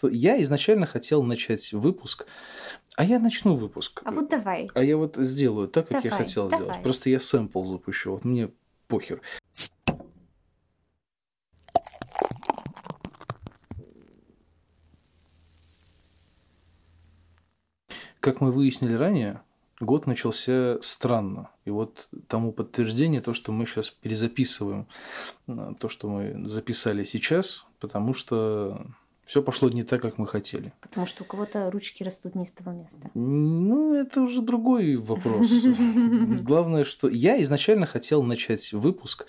что я изначально хотел начать выпуск, а я начну выпуск. А вот давай. А я вот сделаю так, как я Давай, хотел давай. сделать. Просто я сэмпл запущу. Вот мне похер. Как мы выяснили ранее, год начался странно. И вот тому подтверждение то, что мы сейчас перезаписываем э, то, что мы записали сейчас, потому что все пошло не так, как мы хотели. Потому что у кого-то ручки растут не с того места. Ну, это уже другой вопрос. Главное, что я изначально хотел начать выпуск,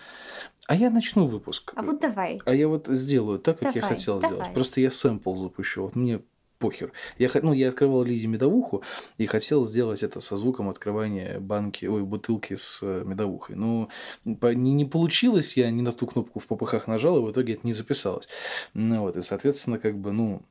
а я начну выпуск. А вот давай. А я вот сделаю так, как я хотел сделать. Просто я сэмпл запущу. Вот мне похер. Я, ну, я открывал Лизе медовуху и хотел сделать это со звуком открывания банки, ой, бутылки с э, медовухой. Но по- не, не получилось, я не на ту кнопку в попыхах нажал, и в итоге это не записалось. Ну, вот, и, соответственно, как бы, ну,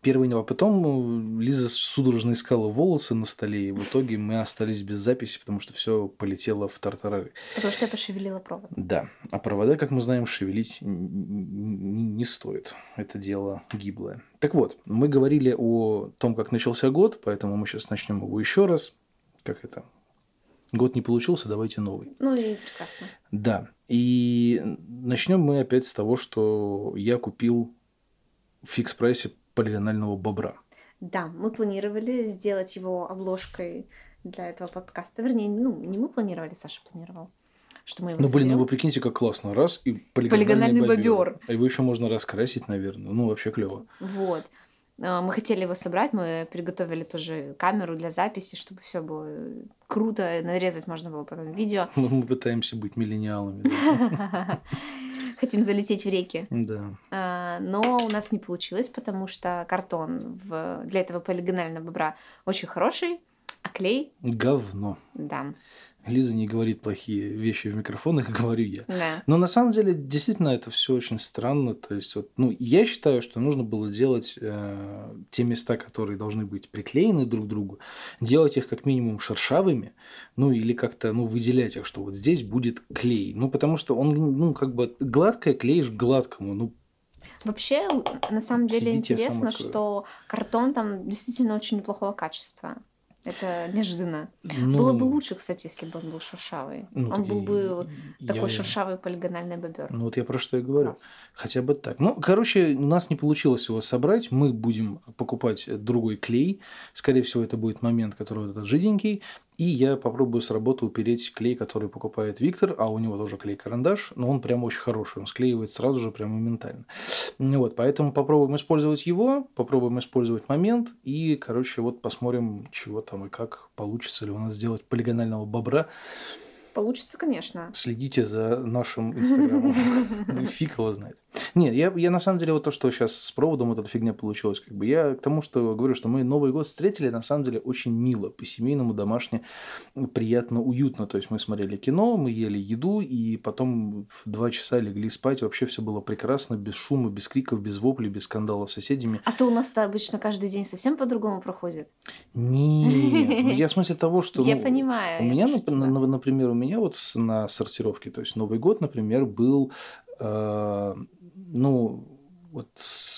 первый, а потом э, Лиза судорожно искала волосы на столе, и в итоге мы остались без записи, потому что все полетело в тартарары. Потому что я пошевелила провод. Да, а провода, как мы знаем, шевелить не стоит. Это дело гиблое. Так вот, мы говорили о том, как начался год, поэтому мы сейчас начнем его еще раз. Как это? Год не получился, давайте новый. Ну и прекрасно. Да, и начнем мы опять с того, что я купил в фикс-прайсе полигонального бобра. Да, мы планировали сделать его обложкой для этого подкаста. Вернее, ну, не мы планировали, Саша планировал. Что мы его Ну, блин, ну соберем. вы прикиньте, как классно. Раз и полигональный, Полигональный бобер. бобер. А его еще можно раскрасить, наверное. Ну, вообще клево. Вот. А, Мы хотели его собрать, мы приготовили тоже камеру для записи, чтобы все было круто, нарезать можно было потом видео. Мы, мы пытаемся быть миллениалами. Хотим залететь в реки. Да. А, Но у нас не получилось, потому что картон в- для этого полигонального бобра очень хороший, а клей, Говно. да, Лиза не говорит плохие вещи в микрофон, их говорю я. да. Но на самом деле, действительно, это все очень странно. То есть, вот, ну, я считаю, что нужно было делать э, те места, которые должны быть приклеены друг к другу, делать их как минимум шершавыми, ну, или как-то, ну, выделять их, что вот здесь будет клей. Ну, потому что он, ну, как бы гладкое клеишь гладкому. Ну, Вообще, на самом деле Сидите, интересно, что картон там действительно очень неплохого качества. Это неожиданно. ну, Было бы лучше, кстати, если бы он был шершавый. ну, он был бы я- такой шершавый полигональный бобер. Ну, вот я про что и говорю. Хотя бы так. Ну, короче, у нас не получилось его собрать. Мы будем покупать другой клей. Скорее всего, это будет момент, который вот этот жиденький. И я попробую с работы упереть клей, который покупает Виктор, а у него тоже клей-карандаш, но он прям очень хороший, он склеивает сразу же прям моментально. Вот, поэтому попробуем использовать его, попробуем использовать момент, и, короче, вот посмотрим, чего там и как получится ли у нас сделать полигонального бобра. Получится, конечно. Следите за нашим инстаграмом. Фиг его знает. Нет, я, я на самом деле вот то, что сейчас с проводом вот эта фигня получилась, как бы я к тому, что говорю, что мы Новый год встретили, на самом деле очень мило, по-семейному, домашне, приятно, уютно. То есть мы смотрели кино, мы ели еду, и потом в два часа легли спать. Вообще все было прекрасно, без шума, без криков, без воплей, без скандалов с соседями. А то у нас-то обычно каждый день совсем по-другому проходит. Не, ну я в смысле того, что... я ну, понимаю. У меня, например, у меня вот на сортировке, то есть Новый год, например, был, э, ну, вот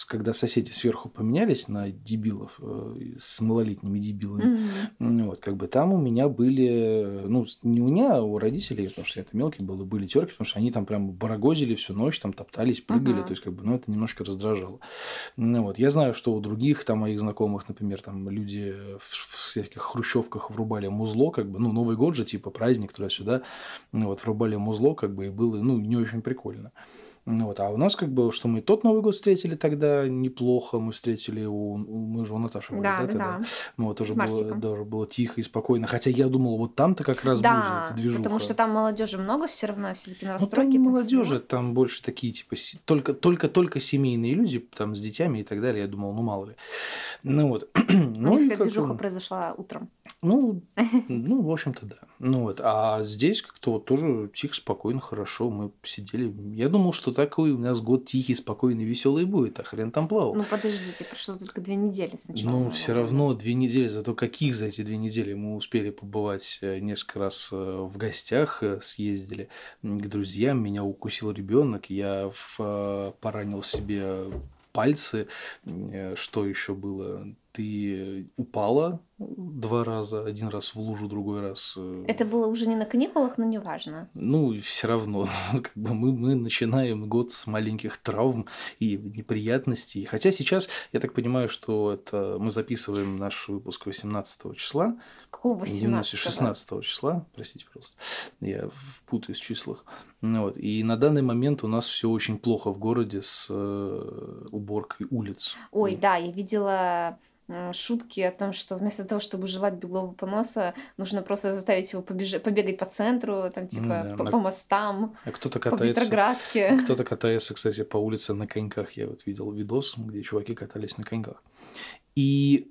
когда соседи сверху поменялись на дебилов, э, с малолетними дебилами, ну, вот, как бы там у меня были, ну, не у меня, а у родителей, потому что я это мелкий был, были терки, потому что они там прям барагозили всю ночь, там топтались, прыгали, Ага. то есть, как бы, ну, это немножко раздражало. Ну, вот. Я знаю, что у других там моих знакомых, например, там люди в, в всяких хрущевках врубали музло, как бы, ну, Новый год же, типа, праздник туда-сюда, ну, вот, врубали музло, как бы, и было, ну, не очень прикольно. Ну, вот. А у нас, как бы, что мы тот Новый год встретили тогда неплохо, мы встретили у, мы же у Наташи были, Да, да, да, тогда? да. Ну, вот тоже было, даже было тихо и спокойно. Хотя я думал, вот там-то как раз Да, будет движуха. потому что там молодежи много все равно, все-таки Ну, там новостройки. не там молодежи, всего. там больше такие, типа, только, только, только семейные люди, там, с детьми и так далее. Я думал, ну, мало ли. Ну, вот. У ну, них вся движуха произошла утром. Ну, ну, в общем-то, да. Ну, вот. А здесь как-то вот тоже тихо, спокойно, хорошо. Мы сидели. Я думал, что такой у нас год тихий, спокойный, веселый будет, а хрен там плавал. Ну, подождите, прошло только две недели сначала. Ну, все равно две недели, зато каких за эти две недели мы успели побывать э, несколько раз э, в гостях, э, съездили к друзьям, меня укусил ребенок, я поранил себе пальцы. Что еще было? Ты упала два раза, один раз в лужу, другой раз... э, Это было уже не на каникулах, но неважно. ну, все равно, как бы мы, мы начинаем год с маленьких травм и неприятностей. Хотя сейчас, я так понимаю, что это мы записываем наш выпуск 18 числа, Какого именно 18 16 числа, простите, пожалуйста, я путаюсь в числах. Ну Вот. И на данный момент у нас все очень плохо в городе с э, уборкой улиц. Ой, И- да, я видела шутки о том, что вместо того, чтобы желать беглого поноса, нужно просто заставить его побеж- побегать по центру, там, типа, да, по, на- по мостам, А кто-то по катается. Петроградке. Кто-то катается, кстати, по улице на коньках. Я вот видел видос, где чуваки катались на коньках. И,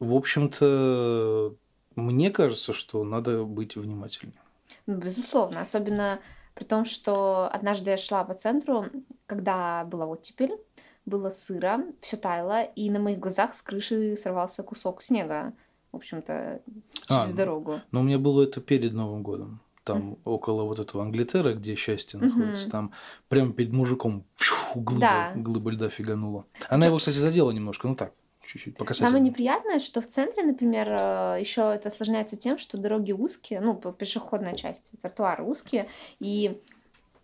в общем-то, мне кажется, что надо быть внимательнее. Ну, безусловно, особенно при том, что однажды я шла по центру, когда была оттепель, было сыро, все таяло, и на моих глазах с крыши сорвался кусок снега, в общем-то, А, через ну, дорогу. Но у меня было это перед Новым годом. Там Мгм. около вот этого Англитера, где счастье находится, там прямо перед мужиком фью, глыба, Да. глыба льда фиганула. Она его, кстати, задела немножко, ну так, чуть-чуть, по Самое касательной. неприятное, что в центре, например, еще это осложняется тем, что дороги узкие, ну, пешеходная часть, тротуары узкие, и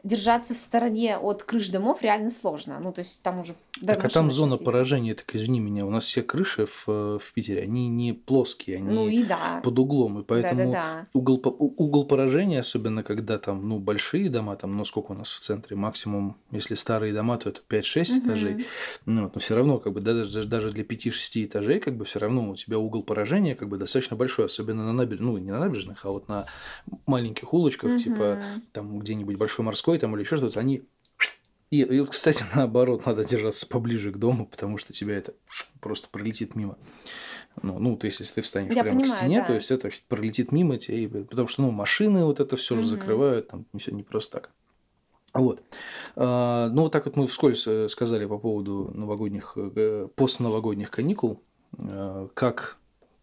держаться в стороне от крыш домов реально сложно. Ну, то есть там уже... Так, а там зона ездить. поражения, так извини меня, у нас все крыши в, э, в Питере, они не плоские, они Ну и да. под углом, и поэтому угол, угол поражения, особенно когда там, ну, большие дома, там, ну, сколько у нас в центре, максимум, если старые дома, то это 5-6 Мгм. этажей, ну, вот, но все равно, как бы, да, даже, даже для 5-6 этажей, как бы, все равно у тебя угол поражения, как бы, достаточно большой, особенно на набережных, ну, не на набережных, а вот на маленьких улочках, типа, Мгм. там где-нибудь Большой морской, там, или еще что-то, они... И, и кстати, наоборот, надо держаться поближе к дому, потому что тебя это просто пролетит мимо. Ну, ну, то есть, если ты встанешь Я прямо к понимаю, стене, да. то есть это пролетит мимо тебя, и- потому что, ну, машины вот это все же Мгм. закрывают, там все не просто так. Вот. А, ну, вот так вот мы вскользь э, сказали по поводу новогодних, э, постновогодних каникул. Э, Как,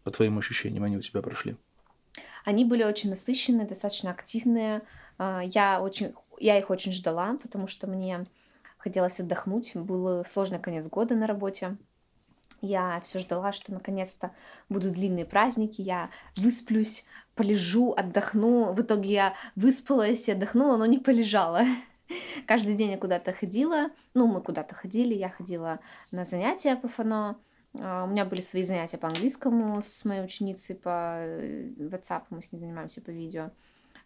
по твоим ощущениям, они у тебя прошли? Они были очень насыщенные, достаточно активные. А, Я, очень, я их очень ждала, потому что мне хотелось отдохнуть. Был сложный конец года на работе. Я все ждала, что наконец-то будут длинные праздники, я высплюсь, полежу, отдохну. В итоге я выспалась, и отдохнула, но не полежала. Каждый день я куда-то ходила. Ну, мы куда-то ходили. Я ходила на занятия по фано. А, У меня были свои занятия по английскому с моей ученицей по э, WhatsApp, мы с ней занимаемся по видео.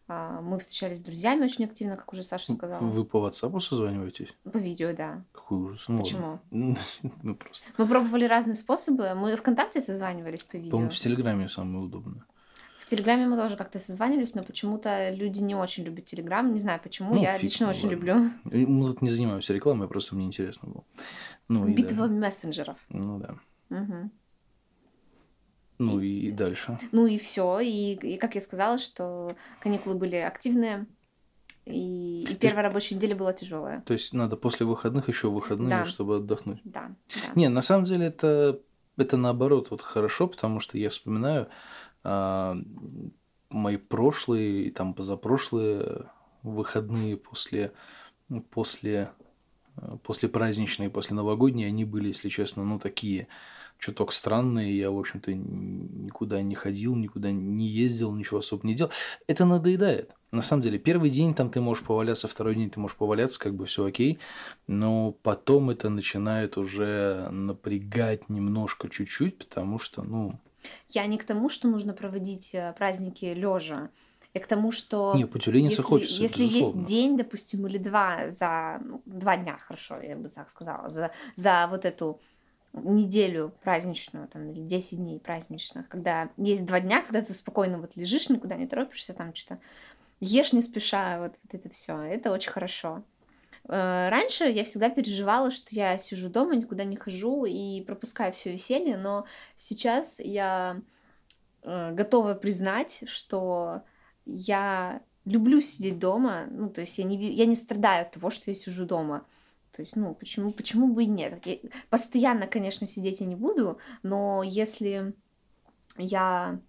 А, Мы встречались с друзьями очень активно, как уже Саша сказала. Вы по WhatsApp созваниваетесь? По видео, да. Какой ужас. Ну, Почему? Ну, просто. Мы пробовали разные способы. Мы ВКонтакте созванивались по видео. По-моему, в Телеграме самое удобное. В Телеграме мы тоже как-то созванивались, но почему-то люди не очень любят Телеграм. Не знаю почему. Ну, я фиг лично ним, очень ладно. люблю. Мы тут не занимаемся рекламой, просто мне интересно было. Ну, Битва да. мессенджеров. Ну да. Мгм. Ну и дальше. Ну и все. И, и как я сказала, что каникулы были активные. И, и первая рабочая неделя была тяжелая. То есть надо после выходных еще выходные, Да. чтобы отдохнуть. Да, да. Не, на самом деле это, это наоборот вот хорошо, потому что я вспоминаю а, мои прошлые и там позапрошлые выходные после, после, э, после праздничные, после новогодние, они были, если честно, ну такие чуток странные. Я, в общем-то, никуда не ходил, никуда не ездил, ничего особо не делал. Это надоедает. На самом деле, первый день там ты можешь поваляться, второй день ты можешь поваляться, как бы все окей. Но потом это начинает уже напрягать немножко чуть-чуть, потому что, ну, Я не к тому, что нужно проводить э, праздники лежа. Я к тому, что не, потюлениться если, хочется, если безусловно. есть день, допустим, или два за ну, два дня, хорошо, я бы так сказала, за, за вот эту неделю праздничную, там, или 10 дней праздничных, когда есть два дня, когда ты спокойно вот лежишь, никуда не торопишься, там что-то ешь не спеша, вот, вот это все, это очень хорошо. Э, Раньше я всегда переживала, что я сижу дома, никуда не хожу и пропускаю все веселье, но сейчас я э, готова признать, что я люблю сидеть дома, ну, то есть я не, я не страдаю от того, что я сижу дома. То есть, ну, почему, почему бы и нет? Я- постоянно, конечно, сидеть я не буду, но если я...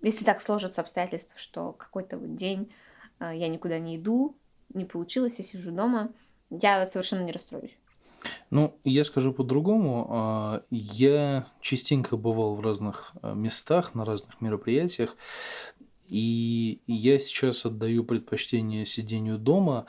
Если так сложатся обстоятельства, что какой-то вот день э, я никуда не иду, не получилось, я сижу дома, я совершенно не расстроюсь. Ну, я скажу по-другому. А, я частенько бывал в разных а, местах, на разных мероприятиях, и я сейчас отдаю предпочтение сидению дома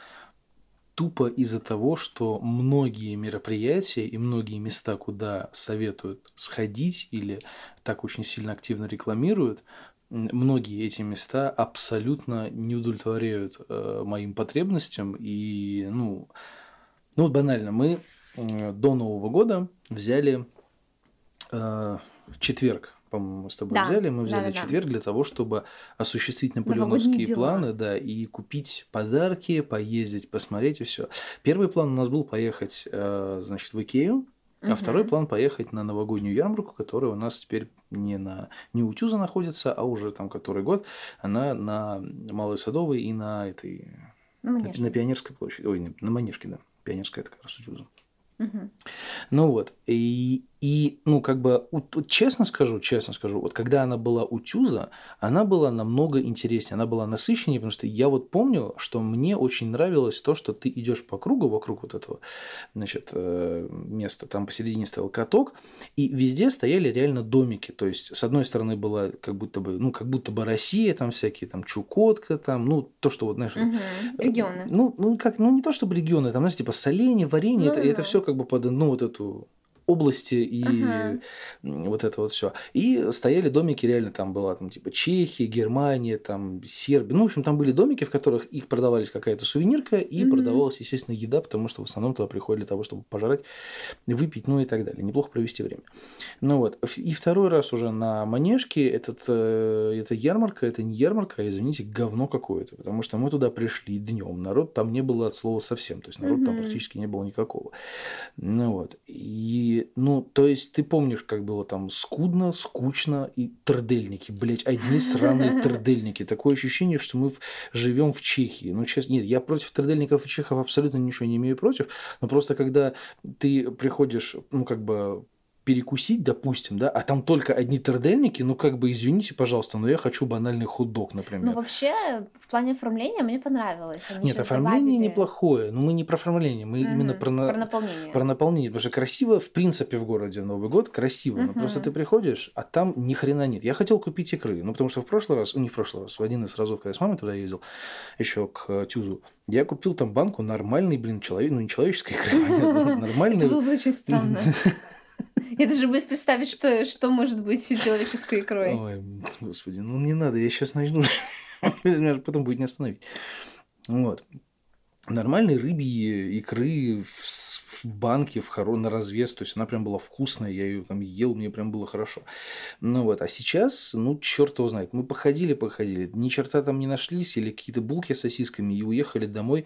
тупо из-за того, что многие мероприятия и многие места, куда советуют сходить или так очень сильно активно рекламируют, многие эти места абсолютно не удовлетворяют э, моим потребностям. И, ну, ну вот банально, мы э, до Нового года взяли э, четверг, по-моему, мы с тобой Да, взяли. Мы взяли да-да-да. четверг для того, чтобы осуществить наполеоновские планы, да, и купить подарки, поездить, посмотреть и все. Первый план у нас был поехать, э, значит, в Икею, а второй план поехать на новогоднюю ярмарку, которая у нас теперь не на не у Тюза находится, а уже там который год, она на Малой Садовой и на этой на, конечно. на Пионерской площади, ой, на Манежке, да, Пионерская это как раз у Тюза. Мгм. Ну вот, и, и ну, как бы, вот- честно скажу, честно скажу, вот когда она была у Тюза, она была намного интереснее, она была насыщеннее, потому что я вот помню, что мне очень нравилось то, что ты идешь по кругу, вокруг вот этого, значит, э, места, там посередине стоял каток, и везде стояли реально домики, то есть, с одной стороны была как будто бы, ну, как будто бы Россия, там всякие, там, Чукотка, там, ну, то, что вот, знаешь, Мгм. Регионы. ну, ну, как, ну, не то чтобы регионы, там, знаешь, типа соленье, варенье, это, это Ну-ну-ну. все как бы под, ну, вот эту области и м, вот это вот все. И стояли домики, реально там была там типа Чехия, Германия, там Сербия. Ну, в общем, там были домики, в которых их продавались какая-то сувенирка и Мгм. продавалась, естественно, еда, потому что в основном туда приходят для того, чтобы пожрать, выпить, ну и так далее. Неплохо провести время. Ну вот. И второй раз уже на Манежке этот, э, это ярмарка, это не ярмарка, а, извините, говно какое-то. Потому что мы туда пришли днем. Народ там не было от слова совсем. То есть народ там Мгм. практически не было никакого. Ну вот. И, ну, то есть ты помнишь, как было там скудно, скучно и трдельники, блять, одни сраные трдельники. Такое ощущение, что мы живем в Чехии. Ну, честно, нет, я против трдельников и чехов абсолютно ничего не имею против, но просто когда ты приходишь, ну, как бы перекусить, допустим, да, а там только одни трдельники, ну, как бы, извините, пожалуйста, но я хочу банальный хот-дог, например. Ну, вообще, в плане оформления мне понравилось. Они Нет, оформление неплохое, но мы не про оформление, мы именно Мгм. про, на- Про наполнение. про наполнение, потому что красиво, в принципе, в городе Новый год красиво, но Мгм. просто ты приходишь, а там ни хрена нет. Я хотел купить икры, ну потому что в прошлый раз, ну не в прошлый раз, в один из разов, когда я с мамой туда ездил, еще к э, Тюзу, я купил там банку нормальной, блин, человек, ну не человеческой икры, понятно, Это было бы очень странно. Я даже боюсь представить, что, что может быть с человеческой икрой. Ой, господи, ну не надо, я сейчас начну, потом будет не остановить. Вот. Нормальные рыбьи икры в, в банке, в хоро, на развес, то есть она прям была вкусная, я ее там ел, мне прям было хорошо. Ну вот, а сейчас, ну, черт его знает, мы походили, походили, ни черта там не нашлись, или какие-то булки с сосисками, и уехали домой.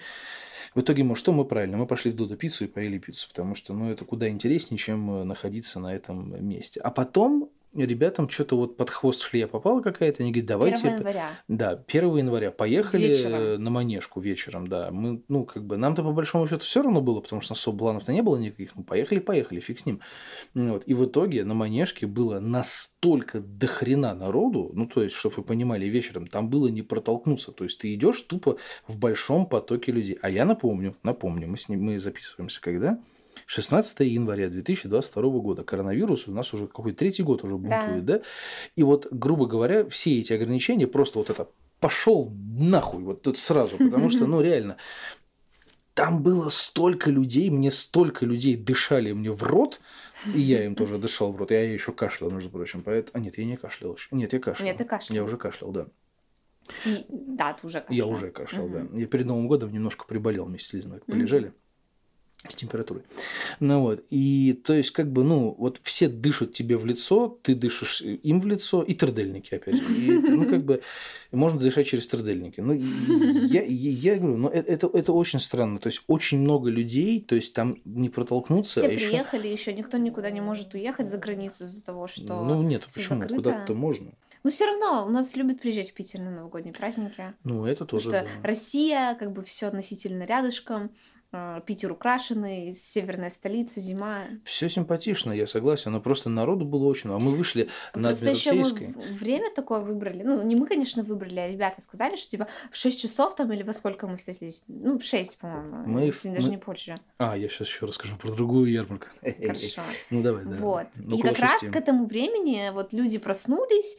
В итоге, мы, что мы правильно? Мы пошли в Додо пиццу и поели пиццу, потому что, ну, это куда интереснее, чем э, находиться на этом месте. А потом ребятам что-то вот под хвост шлея попала какая-то, они говорят, давайте... 1 января. Да, 1 января поехали Вечером. э, на Манежку вечером, да. Мы, ну, как бы, нам-то по большому счету все равно было, потому что особо планов-то не было никаких. Ну, поехали, поехали, фиг с ним. Вот. И в итоге на Манежке было настолько дохрена народу, ну, то есть, чтобы вы понимали, вечером там было не протолкнуться. То есть, ты идешь тупо в большом потоке людей. А я напомню, напомню, мы, с ним, мы записываемся когда? 16 января 2022 года. Коронавирус у нас уже какой-то третий год уже бунтует, да? И вот, грубо говоря, все эти ограничения просто вот это пошел нахуй вот тут сразу, потому что, ну, реально, там было столько людей, мне столько людей дышали мне в рот, и я им тоже дышал в рот, я еще кашлял, между прочим, поэтому... А нет, я не кашлял еще. Нет, я кашлял. Нет, ты кашлял. Я уже кашлял, да. И- Да, ты уже Я кашлял. уже кашлял, Мгм. да. Я перед Новым годом немножко приболел вместе с Лизой, полежали с температурой. Ну вот, и то есть как бы, ну, вот все дышат тебе в лицо, ты дышишь им в лицо, и трдельники опять. И, ну, как бы, можно дышать через трдельники. Ну, я, я, я говорю, ну, э- это, это очень странно. То есть очень много людей, то есть там не протолкнуться. Все а приехали, еще никто никуда не может уехать за границу из-за того, что... Ну, нет, всё почему? закрыто. Куда-то можно. Но все равно у нас любят приезжать в Питер на новогодние праздники. Ну, это Потому тоже, что да. Россия, как бы все относительно рядышком. Э, Питер украшенный, северная столица, зима. Все симпатично, я согласен, но просто народу было очень много. А мы вышли на Просто еще мы время такое выбрали. Ну, не мы, конечно, выбрали, а ребята сказали, что типа в 6 часов там или во сколько мы встретились. Ну, в 6, по-моему, Мы если в- даже мы- не позже. А, я сейчас еще расскажу про другую ярмарку. Хорошо. Ну давай, да. Вот. Ну, и как раз к этому времени вот люди проснулись,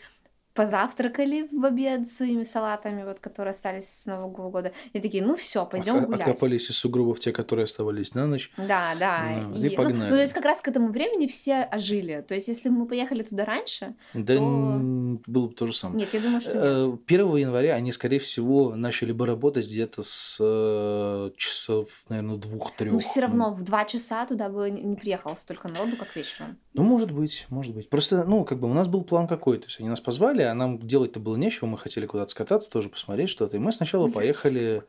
позавтракали в обед своими салатами, вот, которые остались с Нового года. И такие, ну все, пойдем Отка- гулять. Откопались из сугробов те, которые оставались на ночь. Да, да. Ну, и, и ну, погнали. ну, то есть как раз к этому времени все ожили. То есть если бы мы поехали туда раньше, Да То- было бы то же самое. нет, я думаю, что нет. Э, 1 января они, скорее всего, начали бы работать где-то с э, часов, наверное, двух-трех. Ну, все равно в два часа туда бы не приехало столько народу, как вечером. Ну, может быть, может быть. Просто, ну, как бы у нас был план какой. То есть они нас позвали, а нам делать-то было нечего. Мы хотели куда-то скататься, тоже посмотреть что-то. И мы сначала Мы поехали...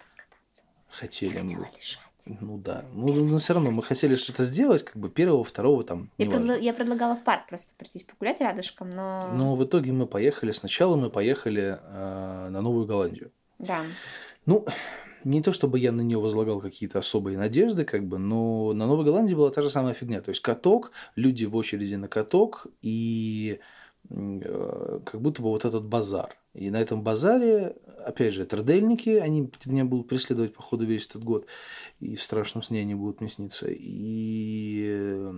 Хотели. Лежать. Ну да. Ну, но все равно мы хотели что-то сделать, как бы первого, второго там. Я, неважно. предла- я предлагала в парк просто пройтись погулять рядышком, но... Но в итоге мы поехали. Сначала мы поехали э, на Новую Голландию. Да. Ну, не то чтобы я на нее возлагал какие-то особые надежды, как бы, но на Новой Голландии была та же самая фигня. То есть каток, люди в очереди на каток и как будто бы вот этот базар. И на этом базаре, опять же, трудельники, они меня будут преследовать по ходу весь этот год, и в страшном сне они будут мне сниться. И э,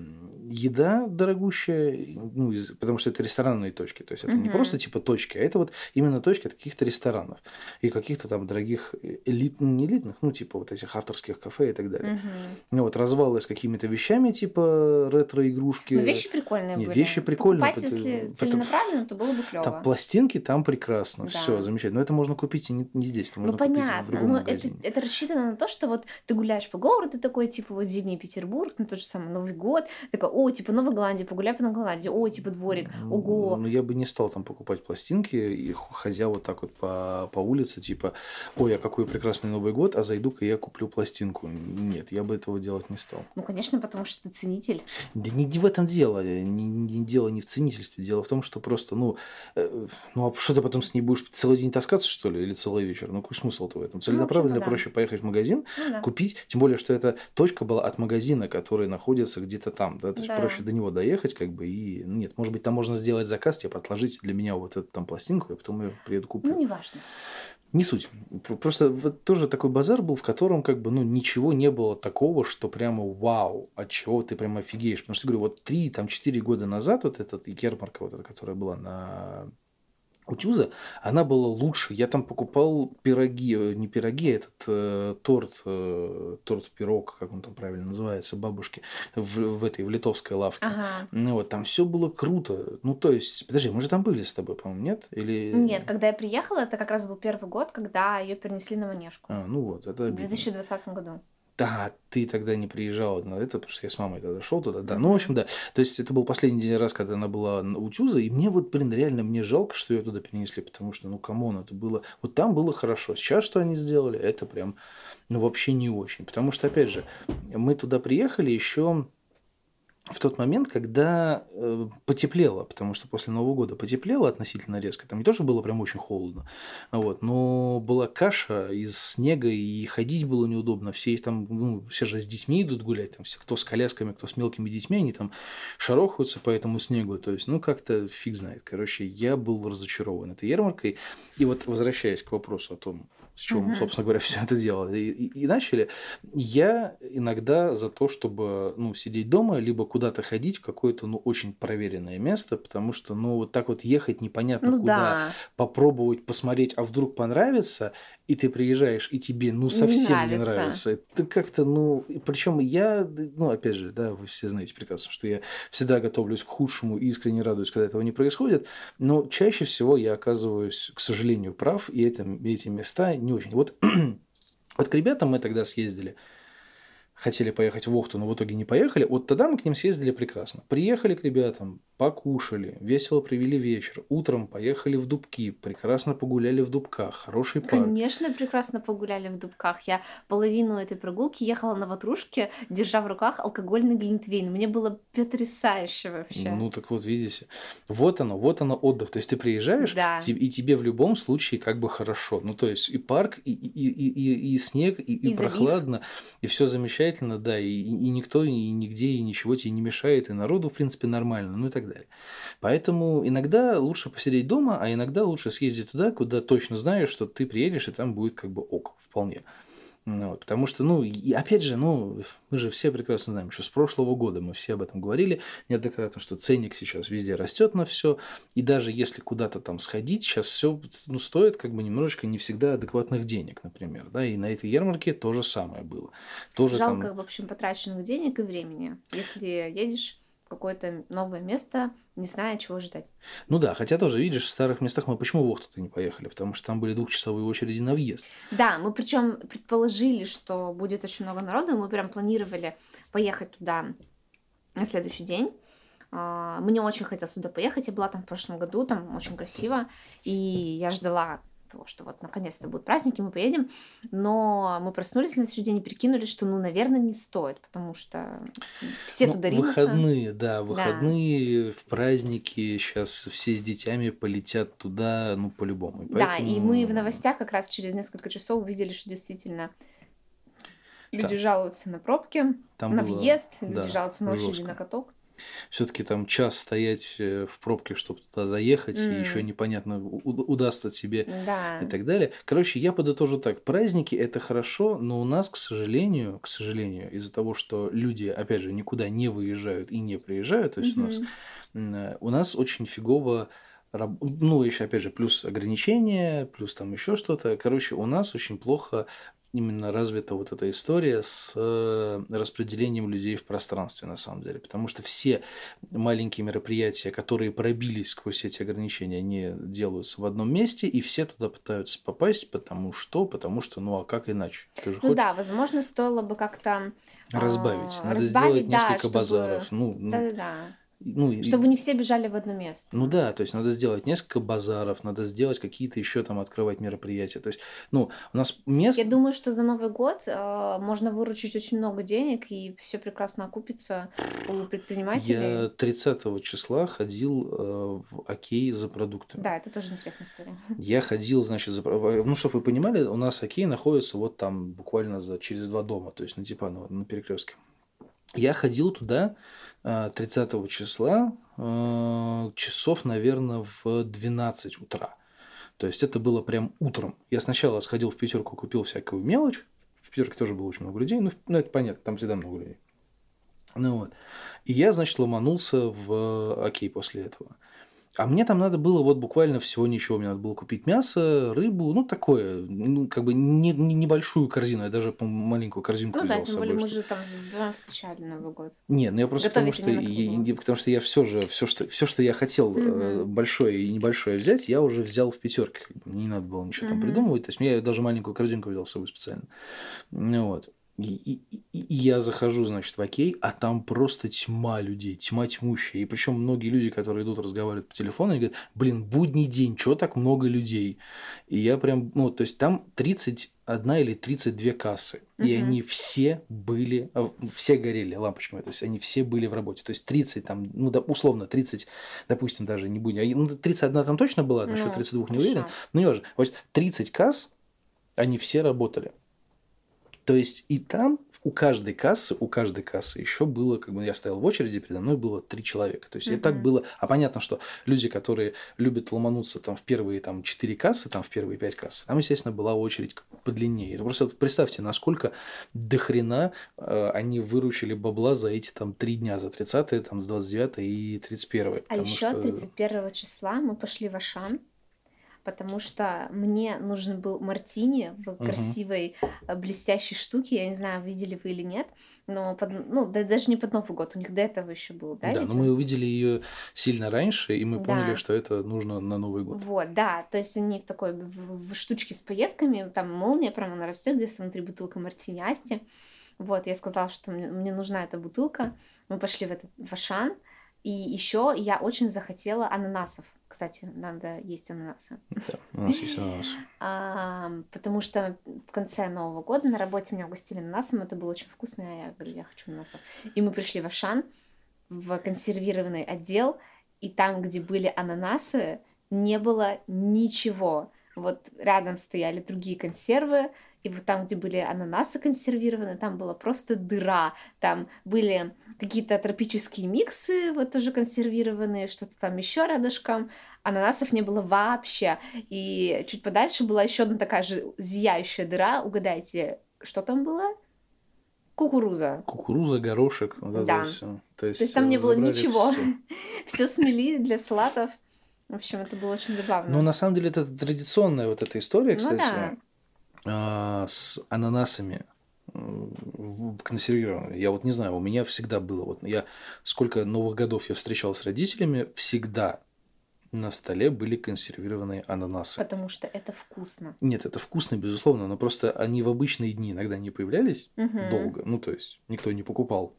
еда дорогущая, ну, из- потому что это ресторанные точки. То есть это не Мгм. просто типа точки, а это вот именно точки от каких-то ресторанов и каких-то там дорогих элит, ну, не элитных, ну, типа вот этих авторских кафе и так далее. Мгм. Ну, вот развалы с какими-то вещами, типа ретро-игрушки. Ну, вещи прикольные Не, были. вещи прикольные, Покупать, потому- если целенаправленно, то было бы клево. Там пластинки там прекрасно, Да. все замечательно. Но это можно купить и не, не здесь, это Ну, можно купить в другом но это, магазине. это рассчитано на то, что вот ты гуляешь по городу, такой, типа, вот зимний Петербург, ну, тот же самый Новый год, такой, о, типа, Новая Голландия, погуляй по Новой Голландии, о, типа, дворик, ого. Ну, я бы не стал там покупать пластинки и ходя вот так вот по, по улице, типа, ой, а какой прекрасный Новый год, а зайду-ка я куплю пластинку. Нет, я бы этого делать не стал. Ну, конечно, потому что ты ценитель. Да не в этом дело, не, не дело не в ценительстве, дело в том, что просто, ну, э, ну а что ты потом с ней будешь целый день таскаться, что ли, или целый вечер? Ну, какой смысл-то в этом? Целенаправленно общем-то, да. проще поехать в магазин, Ну, да. купить, тем более, что эта точка была от магазина, который находится где-то там, да, то есть Да. проще до него доехать, как бы, и, ну, нет, может быть, там можно сделать заказ, типа, отложить для меня вот эту там пластинку, я потом ее приеду куплю. Ну, неважно. Не суть. Про- Просто вот тоже такой базар был, в котором как бы, ну, ничего не было такого, что прямо вау, от чего ты прямо офигеешь. Потому что, говорю, вот три, там, четыре года назад вот этот ярмарка, вот эта, которая была на Утюза, она была лучше. Я там покупал пироги, э, не пироги, а этот э, торт, э, торт-пирог, как он там правильно называется, бабушки, в, в этой, в литовской лавке. Ага. Ну вот, там все было круто. Ну, то есть, подожди, мы же там были с тобой, по-моему, нет? Или... Нет, когда я приехала, это как раз был первый год, когда ее перенесли на Манежку. А, ну вот, это В обидно. 2020 году. Да, ты тогда не приезжала на это, потому что я с мамой тогда шел туда. Да, ну, в общем, да. То есть это был последний день раз, когда она была у Тюза, и мне вот, блин, реально мне жалко, что ее туда перенесли, потому что, ну, come on, это было... Вот там было хорошо. Сейчас что они сделали, это прям, ну, вообще не очень. Потому что, опять же, мы туда приехали еще в тот момент, когда э, потеплело, потому что после Нового года потеплело относительно резко. Там не то, что было прям очень холодно, вот, но была каша из снега, и ходить было неудобно. Все там, ну, все же с детьми идут гулять, там все, кто с колясками, кто с мелкими детьми, они там шарохаются по этому снегу. То есть, ну, как-то фиг знает. Короче, я был разочарован этой ярмаркой. И вот, возвращаясь к вопросу о том, с чего мы, Мгм. собственно говоря, все это делали и, и- и начали, я иногда за то, чтобы ну, сидеть дома, либо куда-то ходить в какое-то ну, очень проверенное место, потому что ну, вот так вот ехать непонятно Ну куда, да. попробовать, посмотреть, а вдруг понравится, и ты приезжаешь, и тебе ну Не совсем не нравится. нравится. Это как-то, ну, причем я, ну, опять же, да, вы все знаете прекрасно, что я всегда готовлюсь к худшему и искренне радуюсь, когда этого не происходит, но чаще всего я оказываюсь, к сожалению, прав, и это, эти места не очень. Вот, вот к ребятам мы тогда съездили, хотели поехать в Охту, но в итоге не поехали. Вот тогда мы к ним съездили прекрасно. Приехали к ребятам, покушали, весело провели вечер, утром поехали в Дубки, прекрасно погуляли в Дубках, хороший парк. Конечно, прекрасно погуляли в Дубках. Я половину этой прогулки ехала на ватрушке, держа в руках алкогольный глинтвейн. Мне было потрясающе вообще. Ну так вот, видите, вот оно, вот оно отдых. То есть ты приезжаешь, Да. и тебе в любом случае как бы хорошо. Ну то есть и парк, и, и, и, и, и снег, и, и И прохладно, и все замечательно, да, и, и никто и нигде и ничего тебе не мешает, и народу в принципе нормально, ну и так далее. Поэтому иногда лучше посидеть дома, а иногда лучше съездить туда, куда точно знаешь, что ты приедешь, и там будет как бы ок, вполне. Ну, вот, потому что, ну, и опять же, ну, мы же все прекрасно знаем, что с прошлого года мы все об этом говорили неоднократно, что ценник сейчас везде растет на все, и даже если куда-то там сходить, сейчас все ну, стоит как бы немножечко не всегда адекватных денег, например, да, и на этой ярмарке то же самое было. Тоже Жалко, там, в общем, потраченных денег и времени, если едешь какое-то новое место, не зная, чего ждать. ну да, хотя тоже, видишь, в старых местах мы почему в Охту-то не поехали, потому что там были двухчасовые очереди на въезд. Да, мы причем предположили, что будет очень много народу, мы прям планировали поехать туда на следующий день. А, Мне очень хотелось туда поехать, я была там в прошлом году, там очень красиво, и я ждала того, что вот наконец-то будут праздники, мы поедем, но мы проснулись на следующий день и прикинули, что, ну, наверное, не стоит, потому что все Ну, туда ринутся. выходные, да, выходные в праздники, сейчас все с детьми полетят туда, ну, по-любому. И Да, и мы в поэтому- новостях как раз через несколько часов увидели, что действительно люди Да. жалуются на пробки, Там на было, въезд, люди да, жалуются на очереди жестко. на каток. Все-таки там час стоять э, в пробке, чтобы туда заехать, и М. еще непонятно, удастся тебе Да. и так далее. Короче, я подытожу так. Праздники это хорошо, но у нас, к сожалению, к сожалению, из-за того, что люди, опять же, никуда не выезжают и не приезжают, то есть у нас э, у нас очень фигово ну, еще, опять же, плюс ограничения, плюс там еще что-то. Короче, у нас очень плохо именно развита вот эта история с э, распределением людей в пространстве, на самом деле. Потому что все маленькие мероприятия, которые пробились сквозь эти ограничения, они делаются в одном месте, и все туда пытаются попасть, потому что, потому что, ну, а как иначе? Ты же Ну хочешь да, возможно, стоило бы как-то разбавить. а, Надо разбавить, сделать да, несколько чтобы- базаров. Ну, ну, Да-да-да. Ну, Чтобы не все бежали в одно место. Ну да, то есть надо сделать несколько базаров, надо сделать какие-то еще там открывать мероприятия. То есть, ну, у нас мест... Я думаю, что за Новый год э, можно выручить очень много денег, и все прекрасно окупится у предпринимателей. Я 30 числа ходил э, в Окей за продуктами. Да, это тоже интересная история. Я ходил, значит, за... про- Ну, чтобы вы понимали, у нас Окей находится вот там буквально за... через два дома, то есть на Типаново, на перекрестке. Я ходил туда э, 30 числа, э, часов, наверное, в 12 утра. То есть это было прям утром. Я сначала сходил в пятерку, купил всякую мелочь. В пятерке тоже было очень много людей. Ну, ну, это понятно, там всегда много людей. Ну вот. И я, значит, ломанулся в Окей после этого. А мне там надо было вот буквально всего ничего. Мне надо было купить мясо, рыбу, ну такое, ну как бы не, не- небольшую корзину, я даже маленькую корзинку Ну взял да, с тем собой. более мы что- же там с вдвоем встречали Новый год. Не, ну я просто потому что, я, я- потому что я все же, все что, все, что я хотел Мгм. большое и небольшое взять, я уже взял в пятерке. Не надо было ничего там Мгм. придумывать. То есть я даже маленькую корзинку взял с собой специально. Ну вот. И, и- и- и я захожу, значит, в окей, а там просто тьма людей, тьма тьмущая. И причем многие люди, которые идут разговаривать по телефону, они говорят, блин, будний день, чего так много людей? И я прям, ну, то есть там 31 или 32 кассы. И Мгм. они все были, а, все горели лампочками, то есть они все были в работе. То есть 30 там, ну, да, условно, 30, допустим, даже не будем, а, ну, 31 там точно была, насчет Ну, 32 не уверен. Ну, не важно. Вот 30 касс, они все работали. То есть и там у каждой кассы, у каждой кассы еще было, как бы я стоял в очереди, передо мной было три человека. То есть и так было. А понятно, что люди, которые любят ломануться там в первые там четыре кассы, там в первые пять касс, там, естественно, была очередь подлиннее. Это просто представьте, насколько дохрена э, они выручили бабла за эти там три дня, за 30 там с 29 и 31 А еще что- 31 числа мы пошли в Ашан, потому что мне нужен был мартини в Мгм. красивой э, блестящей штуке. Я не знаю, видели вы или нет, но под- ну, да, даже не под Новый год, у них до этого еще был, да? Да, но мы увидели ее сильно раньше, и мы Да. поняли, что это нужно на Новый год. Вот, да, то есть они в такой в, в штучке с пайетками, там молния прямо она растет, где внутри бутылка мартини Асти. Вот, я сказала, что мне, мне нужна эта бутылка. Мы пошли в этот в Ашан, И еще я очень захотела ананасов. Кстати, надо есть ананасы. Да, у нас есть ананасы. А, потому что в конце Нового года на работе меня угостили ананасом, это было очень вкусно, и я говорю, я хочу ананасов. И мы пришли в Ашан, в консервированный отдел, и там, где были ананасы, не было ничего. Вот рядом стояли другие консервы, и вот там, где были ананасы консервированы, там была просто дыра. Там были какие-то тропические миксы, вот тоже консервированные, что-то там еще рядышком. Ананасов не было вообще. И чуть подальше была еще одна такая же зияющая дыра. Угадайте, что там было? Кукуруза. Кукуруза, горошек, вот Да. это все. То То есть, есть там не э, было ничего. Все смели для салатов. В общем, это было очень забавно. Но на самом деле это традиционная вот эта история, Ну кстати, да. А, с ананасами консервированными. Я вот не знаю, у меня всегда было, вот я сколько Новых годов я встречал с родителями, всегда на столе были консервированные ананасы. Потому что это вкусно. Нет, это вкусно, безусловно, но просто они в обычные дни иногда не появлялись Мгм. долго, ну то есть никто не покупал.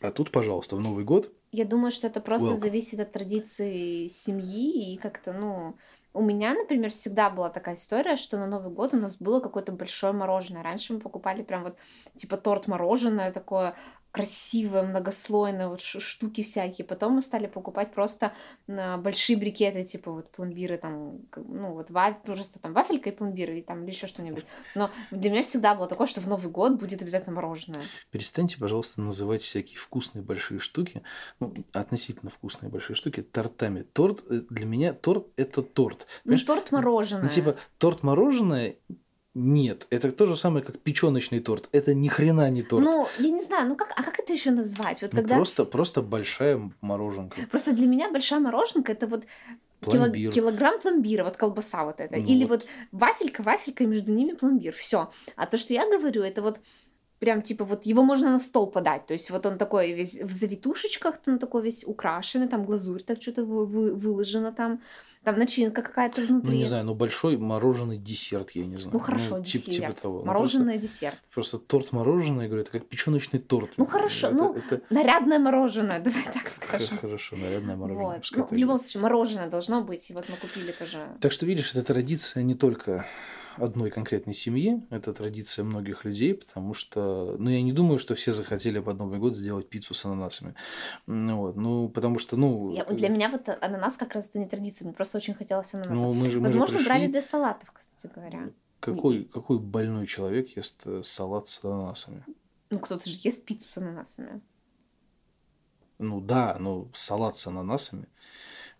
А тут, пожалуйста, в Новый год Я думаю, что это просто Welcome. зависит от традиции семьи и как-то, ну, у меня, например, всегда была такая история, что на Новый год у нас было какое-то большое мороженое. Раньше мы покупали прям вот типа торт мороженое такое красивое, многослойное, вот штуки всякие. Потом мы стали покупать просто а, большие брикеты, типа вот пломбиры там, ну вот ва- просто там вафелька и пломбиры, и там или еще что-нибудь. Но для меня всегда было такое, что в Новый год будет обязательно мороженое. Перестаньте, пожалуйста, называть всякие вкусные большие штуки, ну, относительно вкусные большие штуки, тортами. Торт, э, для меня торт – это торт. Ну, Понимаешь? торт мороженое. Ну, типа, торт-мороженое – нет. Это то же самое, как печеночный торт. Это ни хрена не торт. Ну, я не знаю, ну как, а как это еще назвать? Вот Ну, когда просто, просто большая мороженка. Просто для меня большая мороженка это вот Пломбир. килограмм пломбира, вот колбаса вот эта. Ну Или вот. вот вафелька, вафелька, и между ними пломбир. Все. А то, что я говорю, это вот прям типа вот его можно на стол подать. То есть вот он такой весь в завитушечках, он такой весь украшенный, там глазурь так что-то вы- вы- выложено там, там начинка какая-то Ну, внутри. не знаю, ну, большой мороженый десерт, я не знаю. Ну, хорошо, тип- десерт. Типа того. Ну, Мороженое десерт. Просто, просто торт-мороженое, я говорю, это как печеночный торт. Ну, хорошо, Это- ну, это Нарядное мороженое, давай так скажем. хорошо, нарядное мороженое. Вот. Ну, в любом случае, мороженое должно быть. И вот мы купили тоже Так что, видишь, это традиция не только одной конкретной семьи, это традиция многих людей, потому что, ну, я не думаю, что все захотели под Новый год сделать пиццу с ананасами. Ну, вот, ну, потому что, ну, Я- для меня вот ананас как раз это не традиция, мне просто очень хотелось ананаса. ну, мы же, мы Возможно, пришли- брали для салатов, кстати говоря. Какой, какой больной человек ест э, салат с ананасами? Ну, кто-то же ест пиццу с ананасами. Ну да, ну салат с ананасами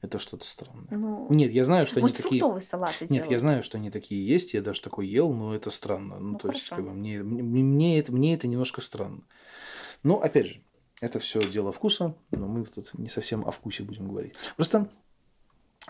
это что-то странное. Ну, Нет, я знаю, что может, они такие. салаты Нет, делают. я знаю, что они такие есть, я даже такой ел, но это странно. Ну, Ну, то есть, хорошо. как бы, мне, мне, мне это, мне это немножко странно. Но, опять же, это все дело вкуса, но мы тут не совсем о вкусе будем говорить. Просто,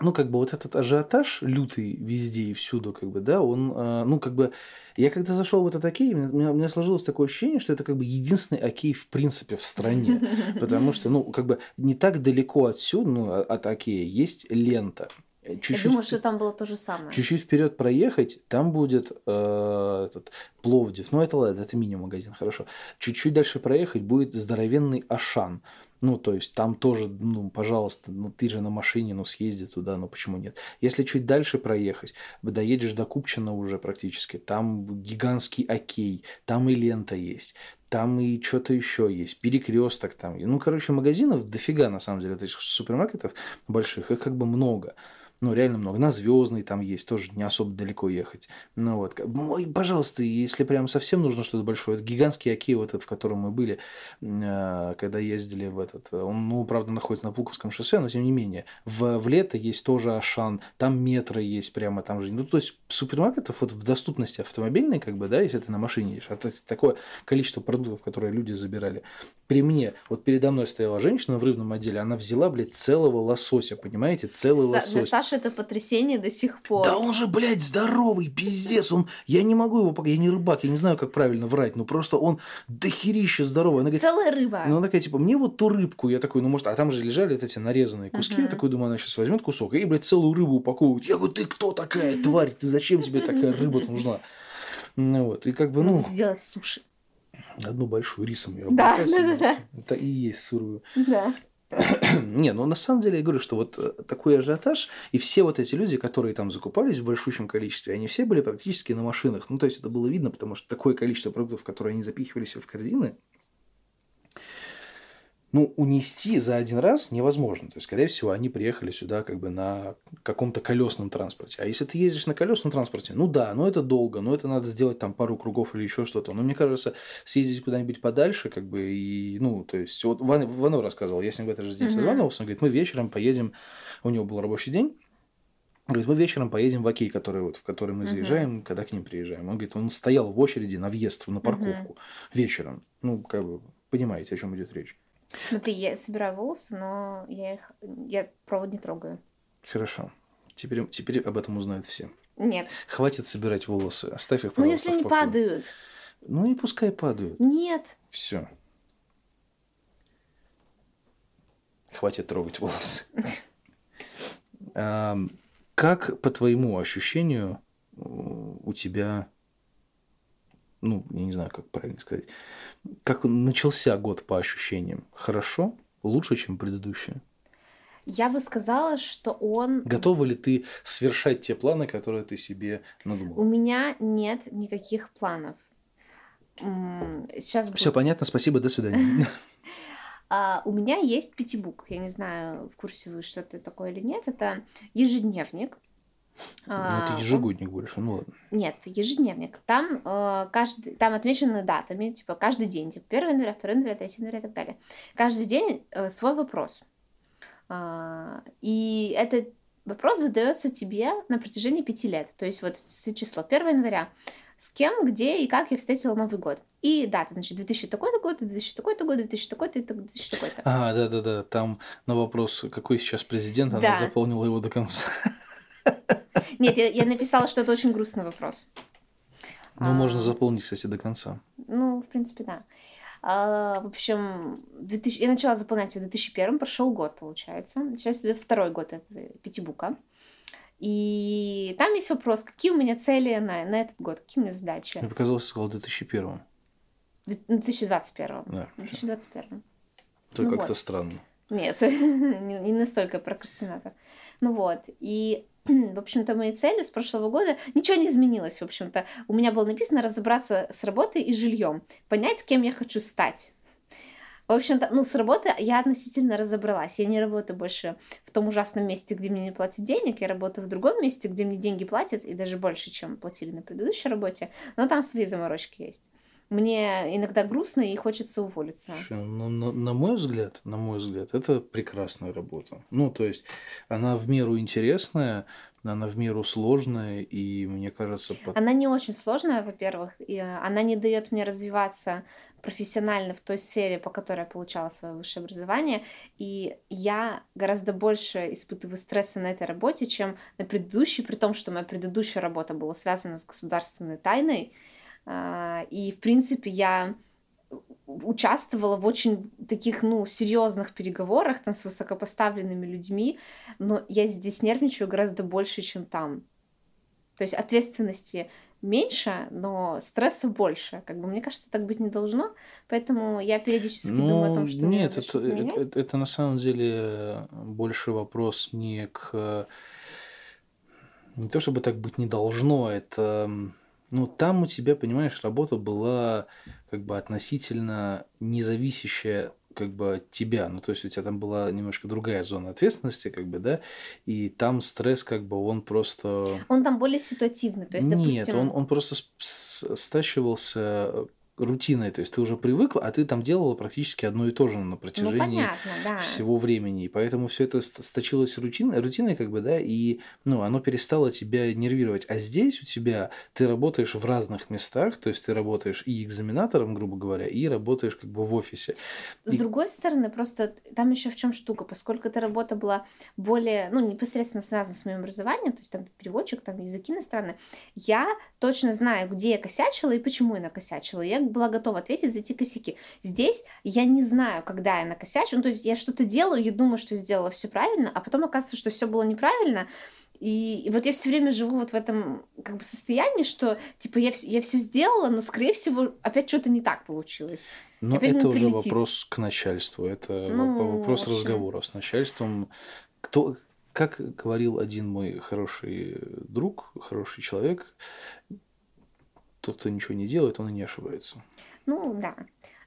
ну, как бы вот этот ажиотаж лютый везде и всюду, как бы, да, он, э, ну, как бы, я когда зашел в этот окей, у меня, у меня сложилось такое ощущение, что это как бы единственный окей в принципе в стране. Потому что, ну, как бы не так далеко отсюда, ну, а- от окея, есть лента. Э, Я Чуть-чуть думаю, вп- что там было то же самое. Чуть-чуть вперед проехать, там будет э, этот Пловдив. Ну, это ладно, это мини-магазин, хорошо. Чуть-чуть дальше проехать будет здоровенный Ашан. Ну, то есть там тоже, ну, пожалуйста, ну ты же на машине, ну съезди туда, ну почему нет? Если чуть дальше проехать, доедешь до Купчина уже практически, там гигантский окей, там и лента есть, там и что-то еще есть, перекресток там. Ну, короче, магазинов дофига, на самом деле, то есть супермаркетов больших, их как бы много. Ну, реально много. На Звездный там есть, тоже не особо далеко ехать. Ну вот, мой, пожалуйста, если прям совсем нужно что-то большое, это гигантский окей, вот этот, в котором мы были, э, когда ездили в этот. Он, ну, правда, находится на Пулковском шоссе, но тем не менее. В, в лето есть тоже Ашан, там метро есть прямо там же. Ну, то есть супермаркетов вот в доступности автомобильной, как бы, да, если ты на машине едешь, а такое количество продуктов, которые люди забирали. При мне, вот передо мной стояла женщина в рыбном отделе, она взяла, блядь, целого лосося, понимаете, целый Са- Для лосось. Саши это потрясение до сих пор. Да он же, блядь, здоровый, пиздец. Он, я не могу его, я не рыбак, я не знаю, как правильно врать, но просто он дохерища здоровый. Она говорит, Целая рыба. ну, она такая, типа, мне вот ту рыбку, я такой, ну, может, а там же лежали вот эти нарезанные куски, я Мгм. такой думаю, она сейчас возьмет кусок и, блядь, целую рыбу упаковывает. Я говорю, ты кто такая, тварь, ты зачем тебе такая рыба нужна? Ну, вот, и как бы, ну, Сделать суши. Одну большую рисом ее Да, да, да, да. Это и есть сырую. Да. Не, ну на самом деле я говорю, что вот э, такой ажиотаж, и все вот эти люди, которые там закупались в большущем количестве, они все были практически на машинах. Ну, то есть это было видно, потому что такое количество продуктов, которые они запихивали себе в корзины, ну, унести за один раз невозможно. То есть, скорее всего, они приехали сюда как бы на каком-то колесном транспорте. А если ты ездишь на колесном транспорте, ну да, но это долго, но это надо сделать там пару кругов или еще что-то. Но мне кажется, съездить куда-нибудь подальше, как бы, и, ну, то есть, вот Ван, Вано рассказывал, я с ним в этот же день Мгм. созванивался, он говорит, мы вечером поедем, у него был рабочий день, Говорит, мы вечером поедем в Окей, который, вот, в который мы заезжаем, когда к ним приезжаем. Он говорит, он стоял в очереди на въезд на парковку вечером. Ну, как бы, понимаете, о чем идет речь. Смотри, я собираю волосы, но я их я провод не трогаю. Хорошо. Теперь, теперь об этом узнают все. Нет. Хватит собирать волосы. Оставь их, Ну, пожалуйста, если в они падают. Ну и пускай падают. Нет. Все. Хватит трогать волосы. Как, по твоему ощущению, у тебя, ну, я не знаю, как правильно сказать, как начался год по ощущениям? Хорошо? Лучше, чем предыдущие? Я бы сказала, что он... Готова ли ты свершать те планы, которые ты себе У надумала? меня нет никаких планов. Сейчас Все понятно, спасибо, до свидания. А, у меня есть пятибук. Я не знаю, в курсе вы, что это такое или нет. Это ежедневник. Ну, А, это он- ежегодник больше, ну ладно. Нет, ежедневник. Там, э, каждый, там отмечены датами, типа каждый день, типа 1 января, 2 января, 3 января и так далее. Каждый день э, свой вопрос. А, и этот вопрос задается тебе на протяжении пяти лет. То есть вот число 1 января. С кем, где и как я встретила Новый год. И дата, значит, 2000 такой-то год, 2000 такой-то год, 2000 такой-то и так- 2000 такой-то. А, да-да-да, там на вопрос, какой сейчас президент, она Да. заполнила его до конца. Нет, я, я написала, что это очень грустный вопрос. Ну, можно А, заполнить, кстати, до конца. Ну, в принципе, да. А, в общем, 2000... я начала заполнять в 2001, прошел год, получается. Сейчас идет второй год этого пятибука. И там есть вопрос, какие у меня цели на, на этот год, какие у меня задачи. Мне показалось, ты сказал в 2001. В 2021. Да, В всё. 2021. это Ну как-то вот. странно. Нет, не не настолько прокрастинатор. Ну вот, и, в общем-то, мои цели с прошлого года, ничего не изменилось, в общем-то. У меня было написано разобраться с работой и жильем, понять, кем я хочу стать. В общем-то, ну, с работы я относительно разобралась. Я не работаю больше в том ужасном месте, где мне не платят денег. Я работаю в другом месте, где мне деньги платят, и даже больше, чем платили на предыдущей работе. Но там свои заморочки есть. Мне иногда грустно и хочется уволиться. Слушай, ну, на, на мой взгляд, на мой взгляд, это прекрасная работа. Ну, то есть, она в меру интересная, она в меру сложная, и мне кажется, под- Она не очень сложная, во-первых, и э, она не дает мне развиваться профессионально в той сфере, по которой я получала свое высшее образование. И я гораздо больше испытываю стресса на этой работе, чем на предыдущей, при том, что моя предыдущая работа была связана с государственной тайной. А, И, в принципе, я участвовала в очень таких, ну, серьезных переговорах там с высокопоставленными людьми, но я здесь нервничаю гораздо больше, чем там. То есть ответственности меньше, но стресса больше. Как бы мне кажется, так быть не должно, поэтому я периодически думаю о том, что мне нет, это, это, это- это на самом деле больше вопрос не к... Не то чтобы так быть не должно, это... Ну, там у тебя, понимаешь, работа была как бы относительно независящая как бы от тебя. Ну, то есть у тебя там была немножко другая зона ответственности, как бы, да, и там стресс, как бы, он просто... Он там более ситуативный, то есть, Нет, допустим, он, он просто стащивался рутиной, то есть ты уже привыкла, а ты там делала практически одно и то же на ну протяжении понятно, да. всего времени, и поэтому все это ст- сточилось рутиной, рутиной, как бы, да, и, ну, оно перестало тебя нервировать. А здесь у тебя ты работаешь в разных местах, то есть ты работаешь и экзаменатором, грубо говоря, и работаешь как бы в офисе. С И- другой стороны, просто там еще в чем штука, поскольку эта работа была более, ну, непосредственно связана с моим образованием, то есть там переводчик, там языки иностранные, я точно знаю, где я косячила и почему я накосячила. Я была готова ответить за эти косяки. Здесь я не знаю, когда я накосячу. Ну, то есть я что-то делаю, я думаю, что сделала все правильно, а потом оказывается, что все было неправильно. И, и вот я все время живу вот в этом как бы состоянии, что типа я, я все сделала, но скорее всего опять что-то не так получилось. Но опять это уже прилетит. вопрос к начальству, это Ну, вопрос общем. разговора с начальством. Кто, как говорил один мой хороший друг, хороший человек, тот, кто ничего не делает, он и не ошибается. Ну да.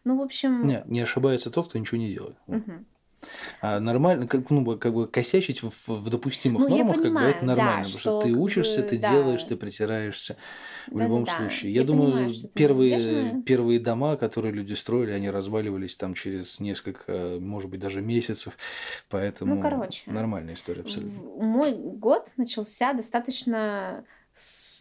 Ну, в общем... Не, не ошибается тот, кто ничего не делает. мгм. А нормально, как, ну, как бы косячить в, в допустимых Ну, нормах, как бы понимаю, это нормально, да, потому что что ты учишься, ты да. делаешь, ты притираешься в любом Да-да-да. случае. Я, Я думаю, понимаю, первые, неизбежно. первые дома, которые люди строили, они разваливались там через несколько, может быть, даже месяцев, поэтому Ну, короче. нормальная история абсолютно. Мой год начался достаточно с-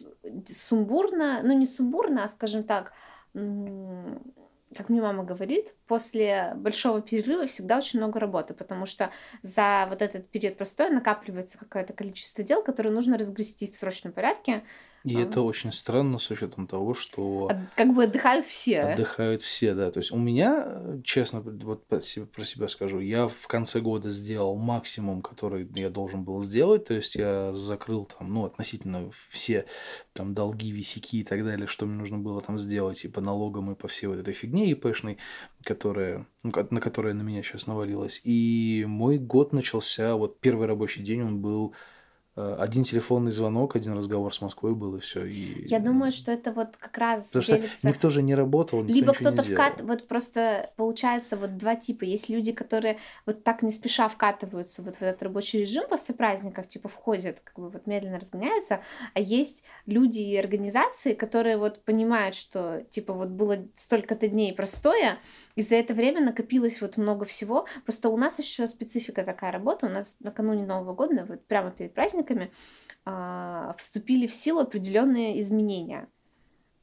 сумбурно, ну не сумбурно, а скажем так, как мне мама говорит, после большого перерыва всегда очень много работы, потому что за вот этот период простоя накапливается какое-то количество дел, которые нужно разгрести в срочном порядке. И а. это очень странно с учетом того, что Как бы отдыхают все. отдыхают все, да. То есть у меня, э, честно, вот про себя скажу, я в конце года сделал максимум, который я должен был сделать. То есть я закрыл там, ну, относительно все там долги, висяки и так далее, что мне нужно было там сделать и по налогам, и по всей вот этой фигне ИПшной, которая, ну, на которая на меня сейчас навалилась. И мой год начался, вот первый рабочий день, он был один телефонный звонок, один разговор с Москвой был, и все. И, Я думаю, что это вот как раз Потому что делится... никто же не работал, никто Либо кто-то вкат, вот просто получается вот два типа. Есть люди, которые вот так не спеша вкатываются вот в этот рабочий режим после праздников, типа входят, как бы вот медленно разгоняются, а есть люди и организации, которые вот понимают, что типа вот было столько-то дней простоя, и за это время накопилось вот много всего. Просто у нас еще специфика такая работа, у нас накануне Нового года, вот прямо перед праздниками, а, вступили в силу определенные изменения.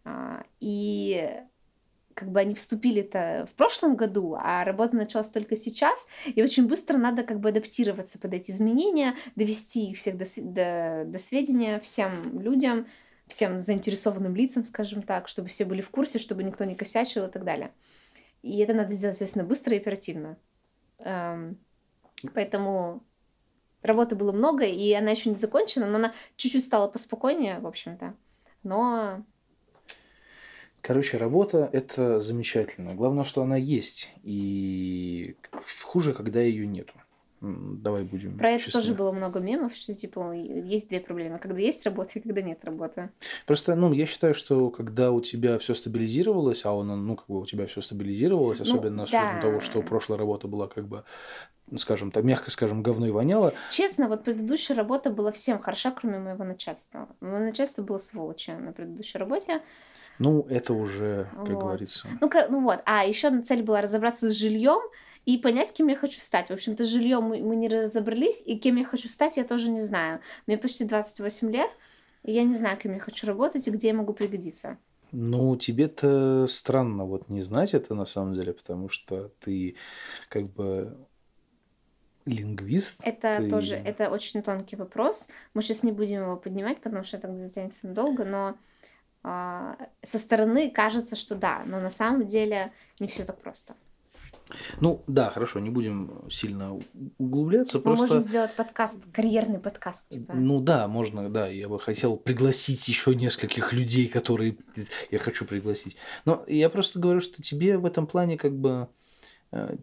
А, И как бы они вступили-то в прошлом году, а работа началась только сейчас, и очень быстро надо как бы адаптироваться под эти изменения, довести их всех до, до, до сведения всем людям, всем заинтересованным лицам, скажем так, чтобы все были в курсе, чтобы никто не косячил и так далее. И это надо сделать, естественно, быстро и оперативно. Эм, Поэтому работы было много, и она еще не закончена, но она чуть-чуть стала поспокойнее, в общем-то. Но Короче, работа это замечательно. Главное, что она есть. И хуже, когда ее нету. Давай будем Про это честны. тоже было много мемов, что типа есть две проблемы, когда есть работа и когда нет работы. Просто, ну, я считаю, что когда у тебя все стабилизировалось, а он, ну, как бы у тебя все стабилизировалось, Ну, особенно с учетом да. того, что прошлая работа была как бы, ну, скажем так, мягко скажем, говно и воняло, Честно, вот предыдущая работа была всем хороша, кроме моего начальства. Мое начальство было сволочью на предыдущей работе. ну, это уже, как Вот. говорится. Ну, ну вот. А еще одна цель была разобраться с жильем и понять, кем я хочу стать. В общем-то, жильем мы, мы не разобрались, и кем я хочу стать, я тоже не знаю. Мне почти 28 лет, и я не знаю, кем я хочу работать и где я могу пригодиться. Ну, тебе-то странно вот не знать это на самом деле, потому что ты как бы лингвист. Это Ты- тоже, это очень тонкий вопрос. Мы сейчас не будем его поднимать, потому что это затянется надолго, но а, со стороны кажется, что да, но на самом деле не все так просто. Ну, да, хорошо, не будем сильно углубляться, Мы просто... можем сделать подкаст, карьерный подкаст, типа. Ну да, можно, да, я бы хотел пригласить еще нескольких людей, которые я хочу пригласить. Но я просто говорю, что тебе в этом плане как бы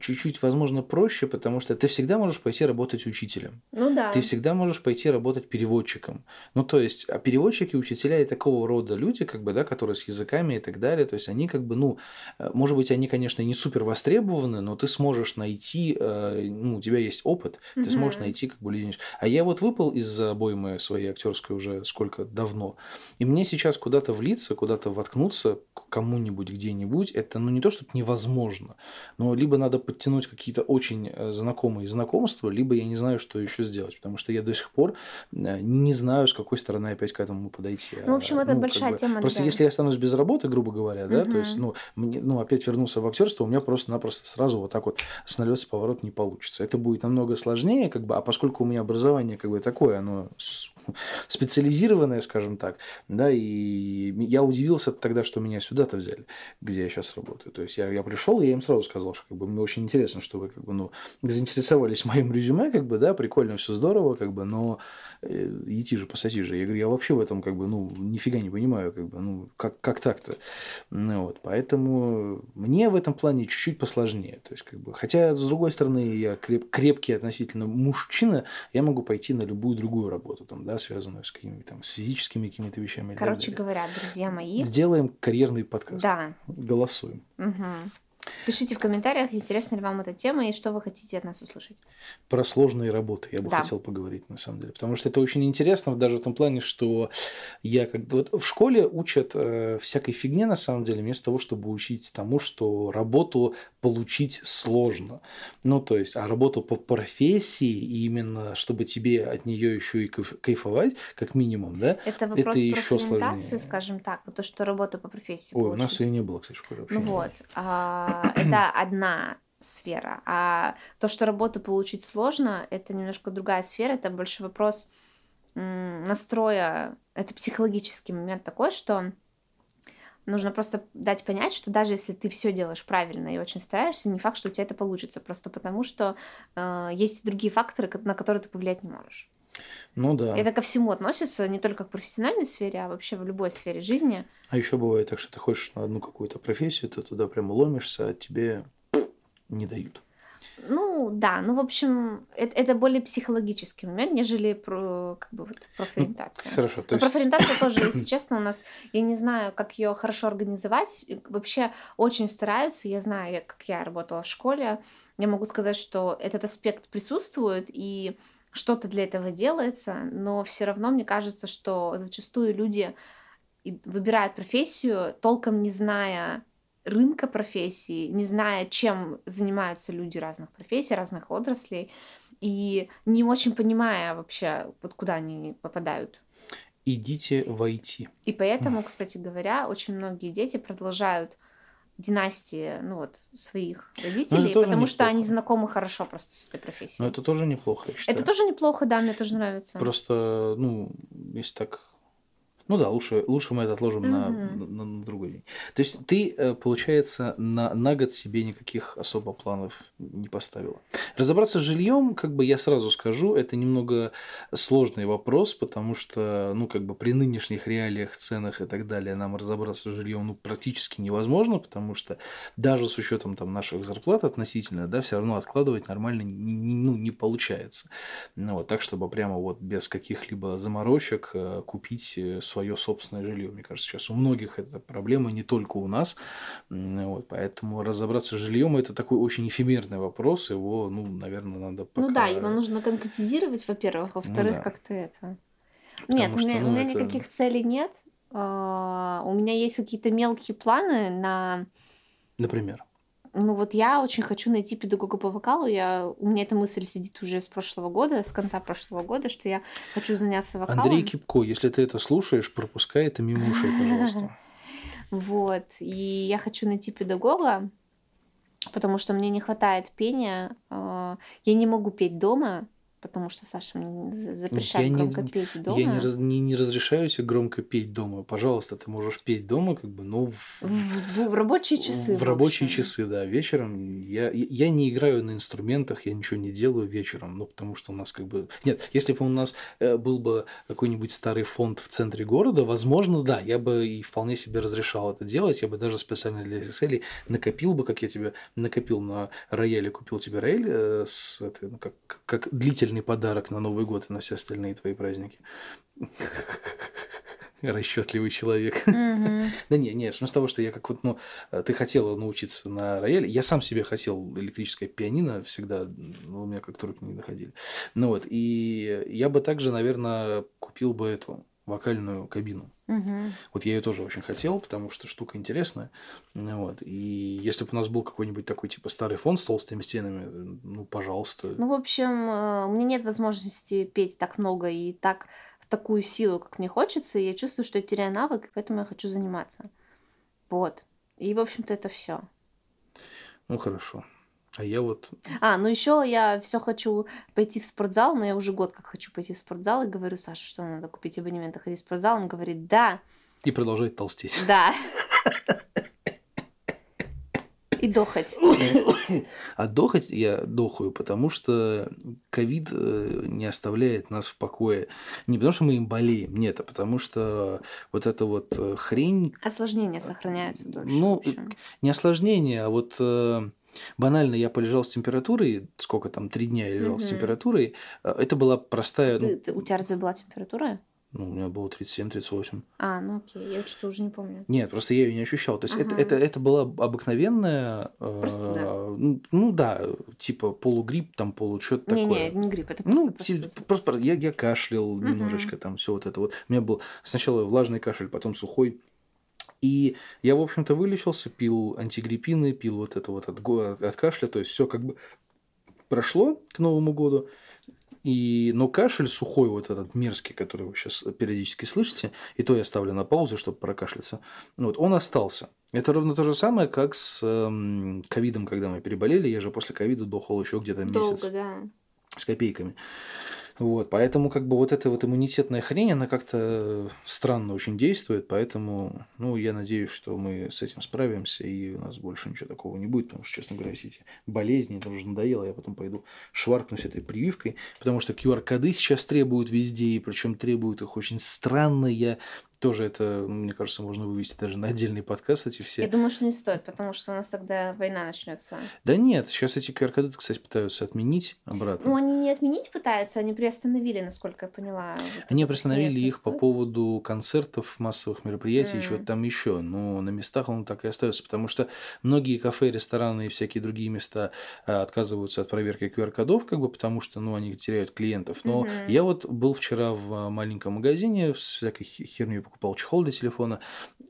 чуть-чуть, возможно, проще, потому что ты всегда можешь пойти работать учителем. Ну да. Ты всегда можешь пойти работать переводчиком. Ну, то есть, а переводчики, учителя и такого рода люди, как бы, да, которые с языками и так далее, то есть они как бы, ну, э, может быть, они, конечно, не супер востребованы, но ты сможешь найти, э, ну, у тебя есть опыт, ты сможешь найти как бы людей. А я вот выпал из обоймы своей актерской уже сколько давно, и мне сейчас куда-то влиться, куда-то воткнуться к кому-нибудь где-нибудь, это, ну, не то, чтобы невозможно, но либо надо подтянуть какие-то очень э, знакомые знакомства, либо я не знаю, что еще сделать, потому что я до сих пор э, не знаю, с какой стороны опять к этому подойти. Ну, в общем, это как большая бы, тема Просто для- если я останусь без работы, грубо говоря, да, то есть, ну, мне, ну, опять вернуться в актерство, у меня просто-напросто сразу вот так вот с налет с поворот не получится. Это будет намного сложнее, как бы, а поскольку у меня образование как бы такое, оно специализированное, скажем так, да, и я удивился тогда, что меня сюда-то взяли, где я сейчас работаю. То есть я, я пришел, и я им сразу сказал, что как бы мне очень интересно, что вы как бы, ну, заинтересовались моим резюме, как бы, да, прикольно, все здорово, как бы, но э, идти же пассатижи. Я говорю, я вообще в этом как бы, ну, нифига не понимаю, как бы, ну, как, как так-то? Ну, вот, поэтому мне в этом плане чуть-чуть посложнее. То есть, как бы, хотя, с другой стороны, я креп, крепкий относительно мужчина, я могу пойти на любую другую работу, там, да, связанную с какими-то там, с физическими какими-то вещами. Короче говоря, друзья мои. Сделаем карьерный подкаст. Да. Голосуем. Угу. Пишите в комментариях, интересна ли вам эта тема и что вы хотите от нас услышать. Про сложные работы я бы да. хотел поговорить, на самом деле. Потому что это очень интересно, даже в том плане, что я как вот в школе учат э, всякой фигне, на самом деле, вместо того, чтобы учить тому, что работу получить сложно. Ну, то есть, а работу по профессии, именно чтобы тебе от нее еще и кайфовать, как минимум, да, это вопрос это еще сложнее. скажем так, то, что работа по профессии Ой, получить. у нас ее не было, кстати, в школе вообще. Ну вот, а, это одна сфера. А то, что работу получить сложно, это немножко другая сфера, это больше вопрос настроя, это психологический момент такой, что нужно просто дать понять, что даже если ты все делаешь правильно и очень стараешься, не факт, что у тебя это получится, просто потому что э, есть другие факторы, на которые ты повлиять не можешь. Ну да. Это ко всему относится, не только к профессиональной сфере, а вообще в любой сфере жизни. А еще бывает так, что ты хочешь на одну какую-то профессию, ты туда прямо ломишься, а тебе не дают. Ну да, ну в общем, это, это более психологический момент, нежели про как бы вот профориентация. Ну, хорошо. То есть... Профориентация тоже, если честно, у нас, я не знаю, как ее хорошо организовать. Вообще очень стараются. Я знаю, как я работала в школе. Я могу сказать, что этот аспект присутствует и что-то для этого делается, но все равно мне кажется, что зачастую люди выбирают профессию, толком не зная рынка профессий, не зная, чем занимаются люди разных профессий, разных отраслей, и не очень понимая вообще, вот куда они попадают. Идите в IT. И поэтому, кстати говоря, очень многие дети продолжают династии, ну вот, своих ну, родителей, потому неплохо. что они знакомы хорошо просто с этой профессией. Но это тоже неплохо, я считаю. Это тоже неплохо, да, мне тоже нравится. Просто, ну, если так ну да, лучше, лучше мы это отложим mm-hmm. на, на, на другой день. То есть ты, э, получается, на, на год себе никаких особо планов не поставила. Разобраться с жильем, как бы я сразу скажу, это немного сложный вопрос, потому что, ну, как бы при нынешних реалиях, ценах и так далее, нам разобраться с жильем ну, практически невозможно, потому что даже с учетом там наших зарплат относительно, да, все равно откладывать нормально ну, не получается. Ну, вот так, чтобы прямо вот без каких-либо заморочек э, купить э, свое собственное жилье. Мне кажется, сейчас у многих это проблема, не только у нас. Вот, поэтому разобраться с жильем это такой очень эфемерный вопрос. Его, ну, наверное, надо пока... Ну да, его нужно конкретизировать, во-первых. Во-вторых, ну, да. как-то это... Потому нет, что, у меня, ну, у меня это... никаких целей нет. Uh, у меня есть какие-то мелкие планы на... Например? Ну вот я очень хочу найти педагога по вокалу. Я, у меня эта мысль сидит уже с прошлого года, с конца прошлого года, что я хочу заняться вокалом. Андрей Кипко, если ты это слушаешь, пропускай это мимо ушей, пожалуйста. Вот. И я хочу найти педагога, потому что мне не хватает пения. А, я не могу петь дома, потому что Саша мне запрещает я громко не, петь дома. Я не, раз, не, не разрешаю тебе громко петь дома. Пожалуйста, ты можешь петь дома, как бы, но в, в, в рабочие часы. В, в рабочие часы, да. Вечером я, я не играю на инструментах, я ничего не делаю вечером, ну, потому что у нас как бы... Нет, если бы у нас э, был бы какой-нибудь старый фонд в центре города, возможно, да, я бы и вполне себе разрешал это делать, я бы даже специально для SSL накопил бы, как я тебе накопил на рояле, купил тебе рояль э, с, это, ну, как, как длительный замечательный подарок на Новый год и на все остальные твои праздники. Расчетливый человек. Да не, не, смысле того, что я как вот, ну, ты хотела научиться на рояле. Я сам себе хотел электрическое пианино всегда, но у меня как-то руки не доходили. Ну вот, и я бы также, наверное, купил бы эту вокальную кабину. Угу. Вот я ее тоже очень хотел, потому что штука интересная. Вот. И если бы у нас был какой-нибудь такой типа старый фон с толстыми стенами, ну, пожалуйста. Ну, в общем, э, у меня нет возможности петь так много и так в такую силу, как мне хочется, и я чувствую, что я теряю навык, поэтому я хочу заниматься. Вот. И, в общем-то, это все. Ну, хорошо. А я вот... А, ну еще я все хочу пойти в спортзал, но я уже год как хочу пойти в спортзал и говорю, Саша, что надо купить абонемент и ходить в спортзал. Он говорит, да. И продолжает толстеть. Да. И дохать. А дохать я дохаю, потому что ковид э, не оставляет нас в покое. Не потому что мы им болеем, нет, а потому что вот эта вот э, хрень... Осложнения сохраняются дольше. Ну, не осложнения, а вот э, банально я полежал с температурой, сколько там, три дня я лежал угу. с температурой, это была простая... Ты, ну, ты, у тебя разве была температура? Ну, у меня было 37-38. А, ну окей, я что-то уже не помню. Нет, просто я ее не ощущал. То есть ага. это, это, это была обыкновенная... Простуда. Э, ну, ну да, типа полугрипп, там полу что-то такое. Не, не, не грипп, это просто Ну, типа, просто я, я кашлял угу. немножечко, там все вот это вот. У меня был сначала влажный кашель, потом сухой. И я, в общем-то, вылечился, пил антигриппины, пил вот это вот от, от кашля, то есть все как бы прошло к Новому году. И, но кашель сухой, вот этот мерзкий, который вы сейчас периодически слышите, и то я ставлю на паузу, чтобы прокашляться, вот, он остался. Это ровно то же самое, как с эм, ковидом, когда мы переболели. Я же после ковида дохал еще где-то месяц. Долго, да. С копейками. Вот, поэтому как бы вот эта вот иммунитетная хрень, она как-то странно очень действует, поэтому, ну, я надеюсь, что мы с этим справимся, и у нас больше ничего такого не будет, потому что, честно говоря, все эти болезни, это уже надоело, я потом пойду шваркнусь этой прививкой, потому что QR-коды сейчас требуют везде, и причем требуют их очень странно, я тоже это, мне кажется, можно вывести даже на отдельный подкаст эти все. Я думаю, что не стоит, потому что у нас тогда война начнется. Да нет, сейчас эти QR-коды, кстати, пытаются отменить обратно. Ну, они не отменить пытаются, они приостановили, насколько я поняла. Вот они приостановили их по поводу концертов, массовых мероприятий, mm. чего-то там еще. Но на местах он так и остается, потому что многие кафе, рестораны и всякие другие места а, отказываются от проверки QR-кодов, как бы, потому что, ну, они теряют клиентов. Но mm-hmm. я вот был вчера в а, маленьком магазине с всякой херней покупал чехол для телефона,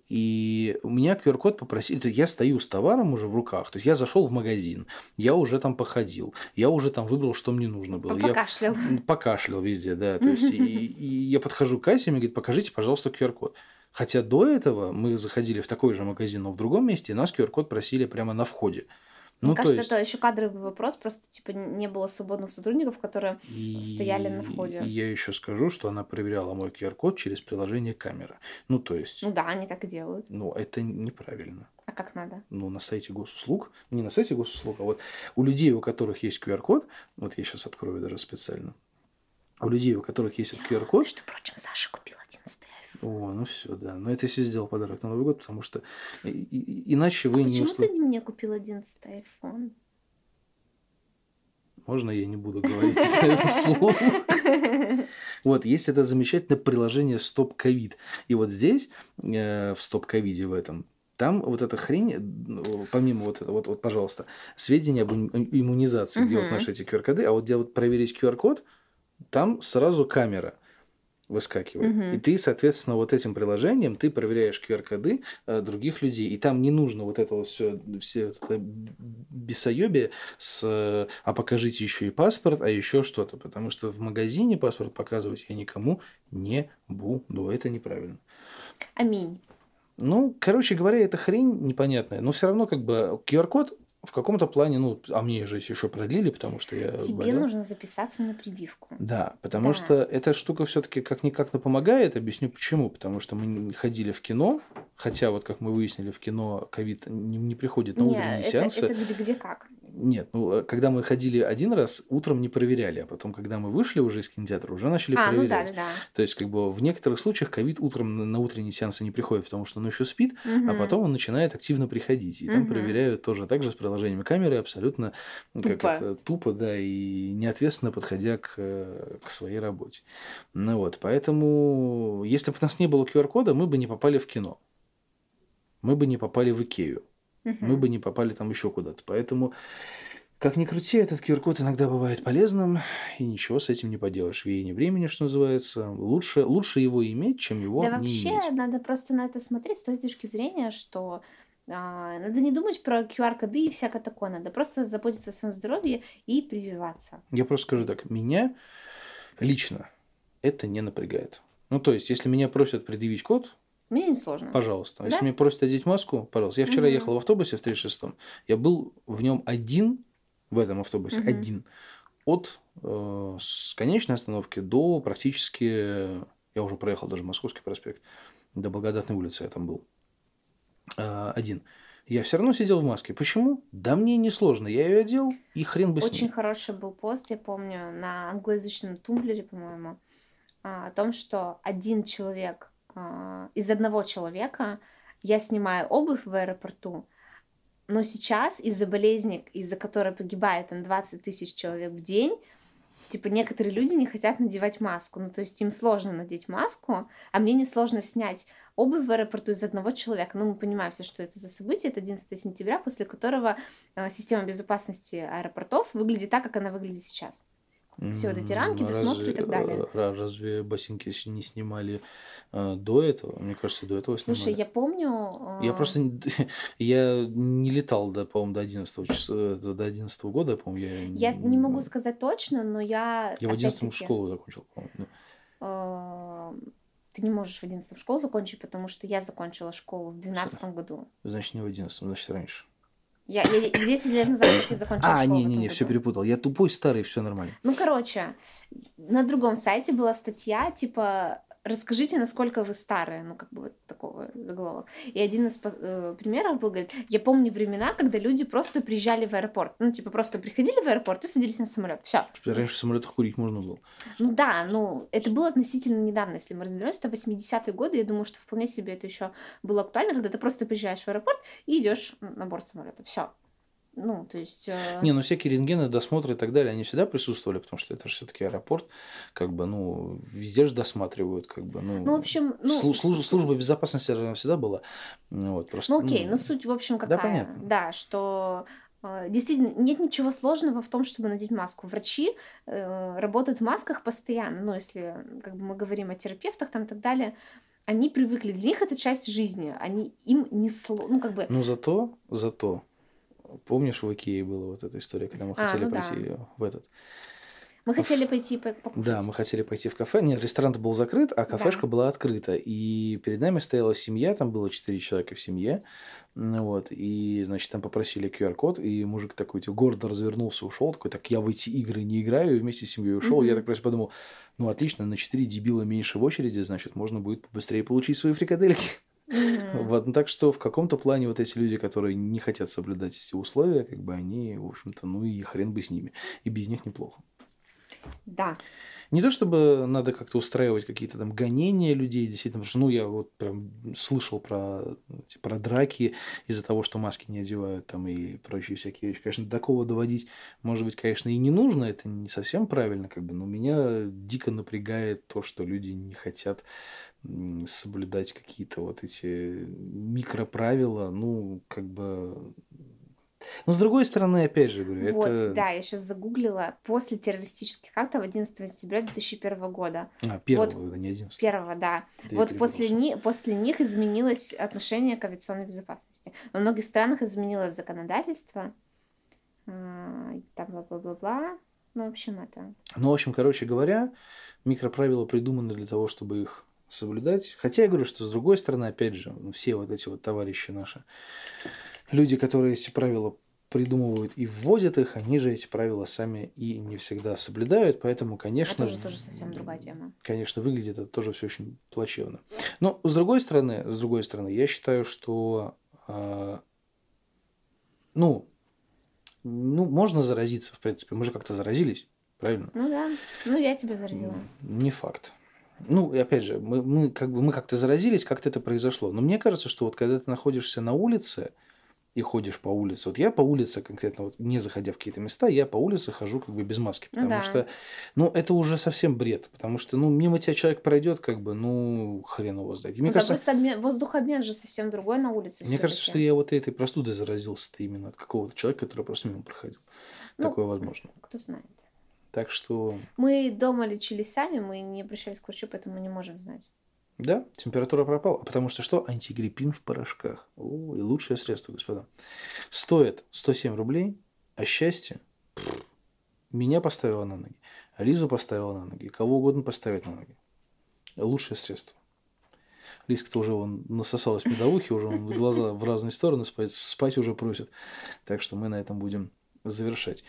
и у меня QR-код попросили, я стою с товаром уже в руках, то есть я зашел в магазин, я уже там походил, я уже там выбрал, что мне нужно было. Покашлял. Я покашлял везде, да, то есть и, и я подхожу к кассе, мне говорит, покажите, пожалуйста, QR-код. Хотя до этого мы заходили в такой же магазин, но в другом месте, и нас QR-код просили прямо на входе. Мне ну, кажется, есть... это еще кадровый вопрос, просто типа не было свободных сотрудников, которые и... стояли на входе. И я еще скажу, что она проверяла мой QR-код через приложение камера. Ну, то есть. Ну да, они так и делают. Ну, это неправильно. А как надо? Ну, на сайте госуслуг, не на сайте госуслуг, а вот у людей, у которых есть QR-код, вот я сейчас открою даже специально, у людей, у которых есть QR-код... Между прочим, Саша купила 11 о, ну все, да. Но это если сделал подарок на Новый год, потому что иначе вы а не. Почему ты не мне купил 11 iPhone? Можно я не буду говорить это вслух? Вот, есть это замечательное приложение Стоп Ковид. И вот здесь, э, в Стоп Ковиде в этом, там вот эта хрень, ну, помимо вот этого, вот, вот, пожалуйста, сведения об иммунизации, где вот наши эти QR-коды, а вот где вот проверить QR-код, там сразу камера – выскакивает. Угу. И ты, соответственно, вот этим приложением ты проверяешь QR-коды э, других людей. И там не нужно вот это вот все, все это бесоебие с э, а покажите еще и паспорт, а еще что-то. Потому что в магазине паспорт показывать я никому не буду. Это неправильно. Аминь. Ну, короче говоря, это хрень непонятная. Но все равно как бы QR-код в каком-то плане, ну, а мне же еще продлили, потому что я Тебе болел. нужно записаться на прививку. Да, потому да. что эта штука все-таки как-никак но помогает. Объясню почему. Потому что мы ходили в кино, хотя вот как мы выяснили, в кино ковид не, не приходит на Нет, утренние это, сеансы. Это где, где как? Нет, ну, э, когда мы ходили один раз, утром не проверяли, а потом, когда мы вышли уже из кинотеатра, уже начали а, проверять. Ну да, да, да. То есть, как бы в некоторых случаях ковид утром на, на утренние сеансы не приходит, потому что он еще спит, угу. а потом он начинает активно приходить. И угу. там проверяют тоже так же с приложениями камеры, абсолютно тупо. как это, тупо, да, и неответственно подходя к, э, к своей работе. Ну вот, поэтому, если бы у нас не было QR-кода, мы бы не попали в кино. Мы бы не попали в Икею мы бы не попали там еще куда-то. Поэтому, как ни крути, этот QR-код иногда бывает полезным, и ничего с этим не поделаешь. Веяние времени, что называется. Лучше, лучше его иметь, чем его да не вообще иметь. надо просто на это смотреть с той точки зрения, что а, надо не думать про QR-коды и всякое такое. Надо просто заботиться о своем здоровье и прививаться. Я просто скажу так. Меня лично это не напрягает. Ну, то есть, если меня просят предъявить код, мне не сложно. Пожалуйста. Да? Если мне просят одеть маску, пожалуйста. Я вчера угу. ехал в автобусе в 36-м. Я был в нем один, в этом автобусе, угу. один. От э, с конечной остановки до практически, я уже проехал даже Московский проспект, до Благодатной улицы я там был. Э, один. я все равно сидел в маске. Почему? Да мне не сложно. Я ее одел, и хрен бы с Очень ней. хороший был пост, я помню, на англоязычном тумблере, по-моему, а, о том, что один человек, а, из одного человека я снимаю обувь в аэропорту, но сейчас из-за болезни, из-за которой погибает там 20 тысяч человек в день, типа некоторые люди не хотят надевать маску. Ну, то есть им сложно надеть маску, а мне не сложно снять обувь в аэропорту из одного человека. Ну, мы понимаем все, что это за событие. Это 11 сентября, после которого э, система безопасности аэропортов выглядит так, как она выглядит сейчас. Все вот эти рамки, М, досмотры и так далее. э, ра- Разве ботинки не снимали э, до этого? Мне кажется, до этого Слушай, снимали. я помню... Я э, просто не- я не летал, до, по-моему, до 11 часа, до 11 года, по-моему, я... Я не могу сказать точно, но я... Я в 11 опять-таки, школу закончил, по-моему. да. э, Ты не можешь в 11 школу закончить, потому что я закончила школу в 12 году. Значит, не в 11, значит, раньше. Я, я 10 лет назад таки закончила А, не-не-не, все перепутал. Я тупой, старый, все нормально. Ну, короче, на другом сайте была статья, типа, расскажите, насколько вы старые, ну, как бы вот такого заголовок. И один из э, примеров был, говорит, я помню времена, когда люди просто приезжали в аэропорт. Ну, типа, просто приходили в аэропорт и садились на самолет. Все. Раньше в самолетах курить можно было. Ну да, ну, это было относительно недавно, если мы разберемся, это 80-е годы, я думаю, что вполне себе это еще было актуально, когда ты просто приезжаешь в аэропорт и идешь на борт самолета. Все. Ну, то есть... э, Не, ну всякие рентгены, досмотры и так далее, они всегда присутствовали, потому что это же все-таки аэропорт, как бы, ну, везде же досматривают, как бы, ну. Ну, в общем, ну, слу- служ- с- служба безопасности всегда была. Ну, Вот, просто, Ну окей, но суть, в общем, да, какая? понятно. Да, что э, действительно нет ничего сложного в том, чтобы надеть маску. Врачи э, работают в масках постоянно. Ну, если как бы мы говорим о терапевтах там и так далее, они привыкли. Для них это часть жизни. Они им не сло... ну как бы. Но зато, зато, помнишь, в Икее была вот эта история, когда мы А, хотели ну да. пойти в этот. Мы хотели пойти по- покушать. Да, мы хотели пойти в кафе. Нет, ресторан был закрыт, а кафешка Да. была открыта. И перед нами стояла семья, там было четыре человека в семье. Вот, и, значит, там попросили QR-код, и мужик такой типа, гордо развернулся, ушел, такой, так я в эти игры не играю, и вместе с семьей ушел. Я Мгм. так просто подумал, ну отлично, на четыре дебила меньше в очереди, значит, можно будет побыстрее получить свои фрикадельки. Мгм. Вот, ну, так что в каком-то плане вот эти люди, которые не хотят соблюдать эти условия, как бы они, в общем-то, ну и хрен бы с ними. И без них неплохо. Да. Не то чтобы надо как-то устраивать какие-то там гонения людей, действительно, потому что, ну, я вот прям слышал про, про драки из-за того, что маски не одевают там и прочие всякие вещи. Конечно, до такого доводить, может быть, конечно, и не нужно, это не совсем правильно, как бы, но меня дико напрягает то, что люди не хотят соблюдать какие-то вот эти микроправила, ну, как бы... Но с другой стороны, опять же, говорю, Вот, это... да, я сейчас загуглила. После террористических актов 11 сентября 2001 года. А, первого, Вот не 11. Первого, да. Я Вот после, ни- после них изменилось отношение к авиационной безопасности. Во многих странах изменилось законодательство. а, Там бла-бла-бла-бла. Ну, в общем, это... Ну, в общем, короче говоря, микроправила придуманы для того, чтобы их соблюдать. Хотя я говорю, что с другой стороны, опять же, ну, все вот эти вот товарищи наши, люди, которые эти правила придумывают и вводят их, они же эти правила сами и не всегда соблюдают, поэтому, конечно, это уже тоже совсем другая тема. конечно, выглядит это тоже все очень плачевно. Но с другой стороны, с другой стороны, я считаю, что а, ну, ну, можно заразиться, в принципе. Мы же как-то заразились, правильно? Ну да. Ну, я тебя заразила. Не факт. Ну, и опять же, мы, мы, как бы, мы как-то заразились, как-то это произошло. Но мне кажется, что вот когда ты находишься на улице и ходишь по улице, вот я по улице конкретно, вот не заходя в какие-то места, я по улице хожу как бы без маски, потому да. что, ну, это уже совсем бред, потому что, ну, мимо тебя человек пройдет, как бы, ну, хрен его знает. И мне Ну, да, кажется, просто обмен- воздухообмен же совсем другой на улице. мне кажется, что я вот этой простудой заразился-то именно от какого-то человека, который просто мимо проходил. Ну, Такое возможно. Кто знает. Так что, Мы дома лечились сами, мы не обращались к врачу, поэтому мы не можем знать. да, температура пропала. Потому что что? Антигриппин в порошках. О, и лучшее средство, господа. Стоит 107 рублей, а счастье меня поставило на ноги, Лизу поставила на ноги, кого угодно поставить на ноги. Лучшее средство. Лизка-то уже вон насосалась медовухи, уже вон глаза в разные стороны спать, спать уже просит. Так что мы на этом будем завершать.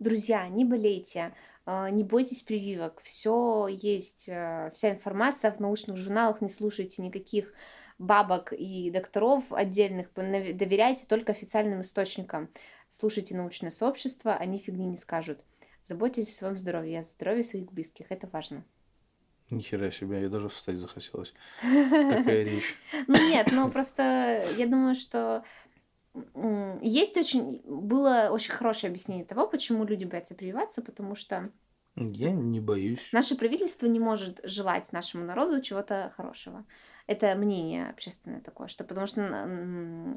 Друзья, не болейте, не бойтесь прививок. Все есть, э, вся информация в научных журналах, не слушайте никаких бабок и докторов отдельных, доверяйте только официальным источникам. Слушайте научное сообщество, они фигни не скажут. Заботьтесь о своем здоровье, о здоровье своих близких, это важно. Нихера себе, я даже встать захотелось. Такая речь. Ну нет, ну просто я думаю, что есть очень... Было очень хорошее объяснение того, почему люди боятся прививаться, потому что я не боюсь. Наше правительство не может желать нашему народу чего-то хорошего. Это мнение общественное такое, что потому что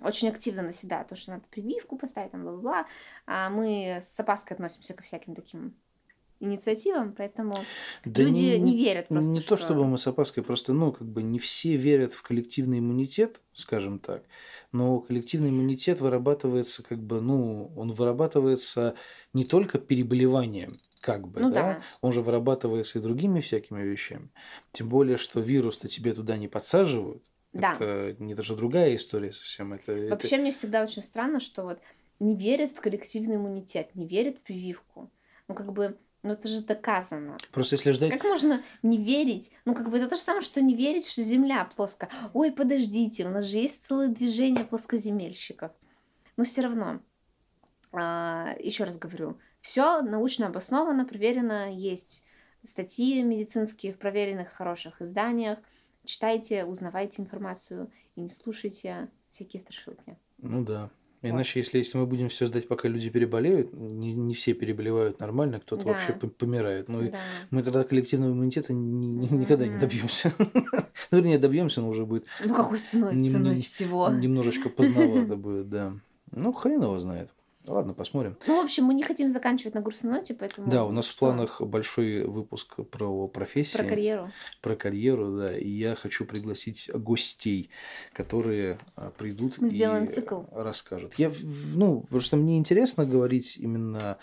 очень активно наседают то, что надо прививку поставить, там, бла-бла-бла, а мы с опаской относимся ко всяким таким инициативам, поэтому да люди не, не верят просто. Не что... то, чтобы мы с опаской, просто, ну, как бы не все верят в коллективный иммунитет, скажем так, но коллективный иммунитет вырабатывается, как бы, ну, он вырабатывается не только переболеванием, как бы, ну, да? да, он же вырабатывается и другими всякими вещами. Тем более, что вирус-то тебе туда не подсаживают. Да. Это не даже другая история совсем. Это, Вообще это... мне всегда очень странно, что вот не верят в коллективный иммунитет, не верят в прививку. Ну, как бы, ну это же доказано. Просто если ждать... Как можно не верить? Ну, как бы это то же самое, что не верить, что Земля плоская. Ой, подождите, у нас же есть целое движение плоскоземельщиков. Но все равно, а, еще раз говорю, все научно обосновано, проверено, есть статьи медицинские в проверенных хороших изданиях. Читайте, узнавайте информацию и не слушайте всякие страшилки. Ну да. Иначе, если, если мы будем все ждать, пока люди переболеют, не, не все переболевают нормально, кто-то да. вообще помирает. Ну, да. мы тогда коллективного иммунитета ни, ни, никогда не добьемся. ну, вернее, добьемся, но уже будет. Ну, какой ценой? Ценой всего. Немножечко поздновато будет, да. Ну, хрен его знает. Ладно, посмотрим. Ну, в общем, мы не хотим заканчивать на грустной ноте, поэтому... Да, у нас в планах большой выпуск про профессии. Про карьеру. Про карьеру, да. И я хочу пригласить гостей, которые а, придут мы сделаем и цикл. расскажут. Я, ну, потому что мне интересно говорить именно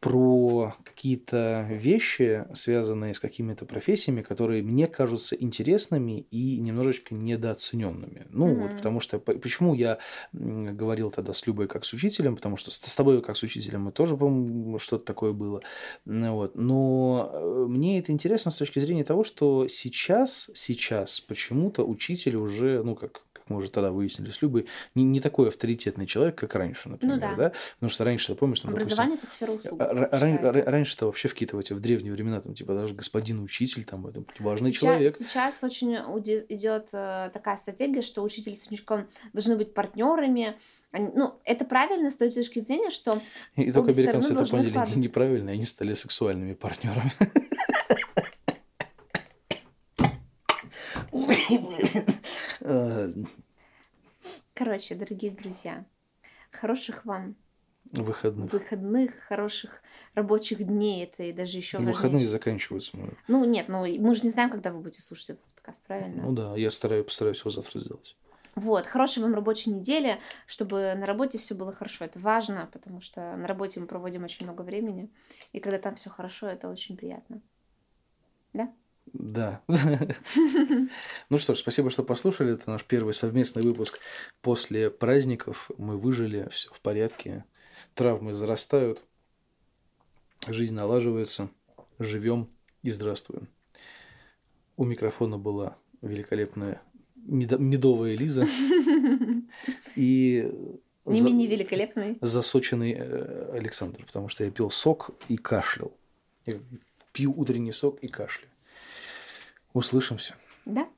про какие-то вещи, связанные с какими-то профессиями, которые мне кажутся интересными и немножечко недооцененными. Ну, mm-hmm. вот потому что почему я говорил тогда с Любой как с учителем, потому что с, тобой как с учителем мы тоже, по-моему, что-то такое было. Вот. Но э, мне это интересно с точки зрения того, что сейчас, сейчас почему-то учитель уже, ну, как мы уже тогда выяснили с Любой, не, не такой авторитетный человек, как раньше, например, ну, да. да? Потому что раньше, ты помнишь, там, Образование допустим, это сфера услуг. Ран, раньше-то вообще в какие-то в эти в древние времена, там, типа, даже господин учитель, там, это важный сейчас, человек. Сейчас очень идет э, такая стратегия, что учитель с учеником должны быть партнерами, они, ну, это правильно с той точки зрения, что и только американцы это поняли неправильно, и они стали сексуальными партнерами. Короче, дорогие друзья, хороших вам выходных, выходных хороших рабочих дней. Это и даже еще ну, Выходные заканчиваются. Мы... Ну, нет, ну мы же не знаем, когда вы будете слушать этот подкаст, правильно? Ну да, я стараюсь, постараюсь его завтра сделать. Вот, хорошей вам рабочей недели, чтобы на работе все было хорошо. Это важно, потому что на работе мы проводим очень много времени, и когда там все хорошо, это очень приятно. Да? Да. Ну что ж, спасибо, что послушали. Это наш первый совместный выпуск после праздников. Мы выжили, все в порядке. Травмы зарастают, жизнь налаживается, живем и здравствуем. У микрофона была великолепная медовая Лиза и не менее великолепный засоченный э, Александр, потому что я пил сок и кашлял. Я пью утренний сок и кашлял. Услышимся. Да.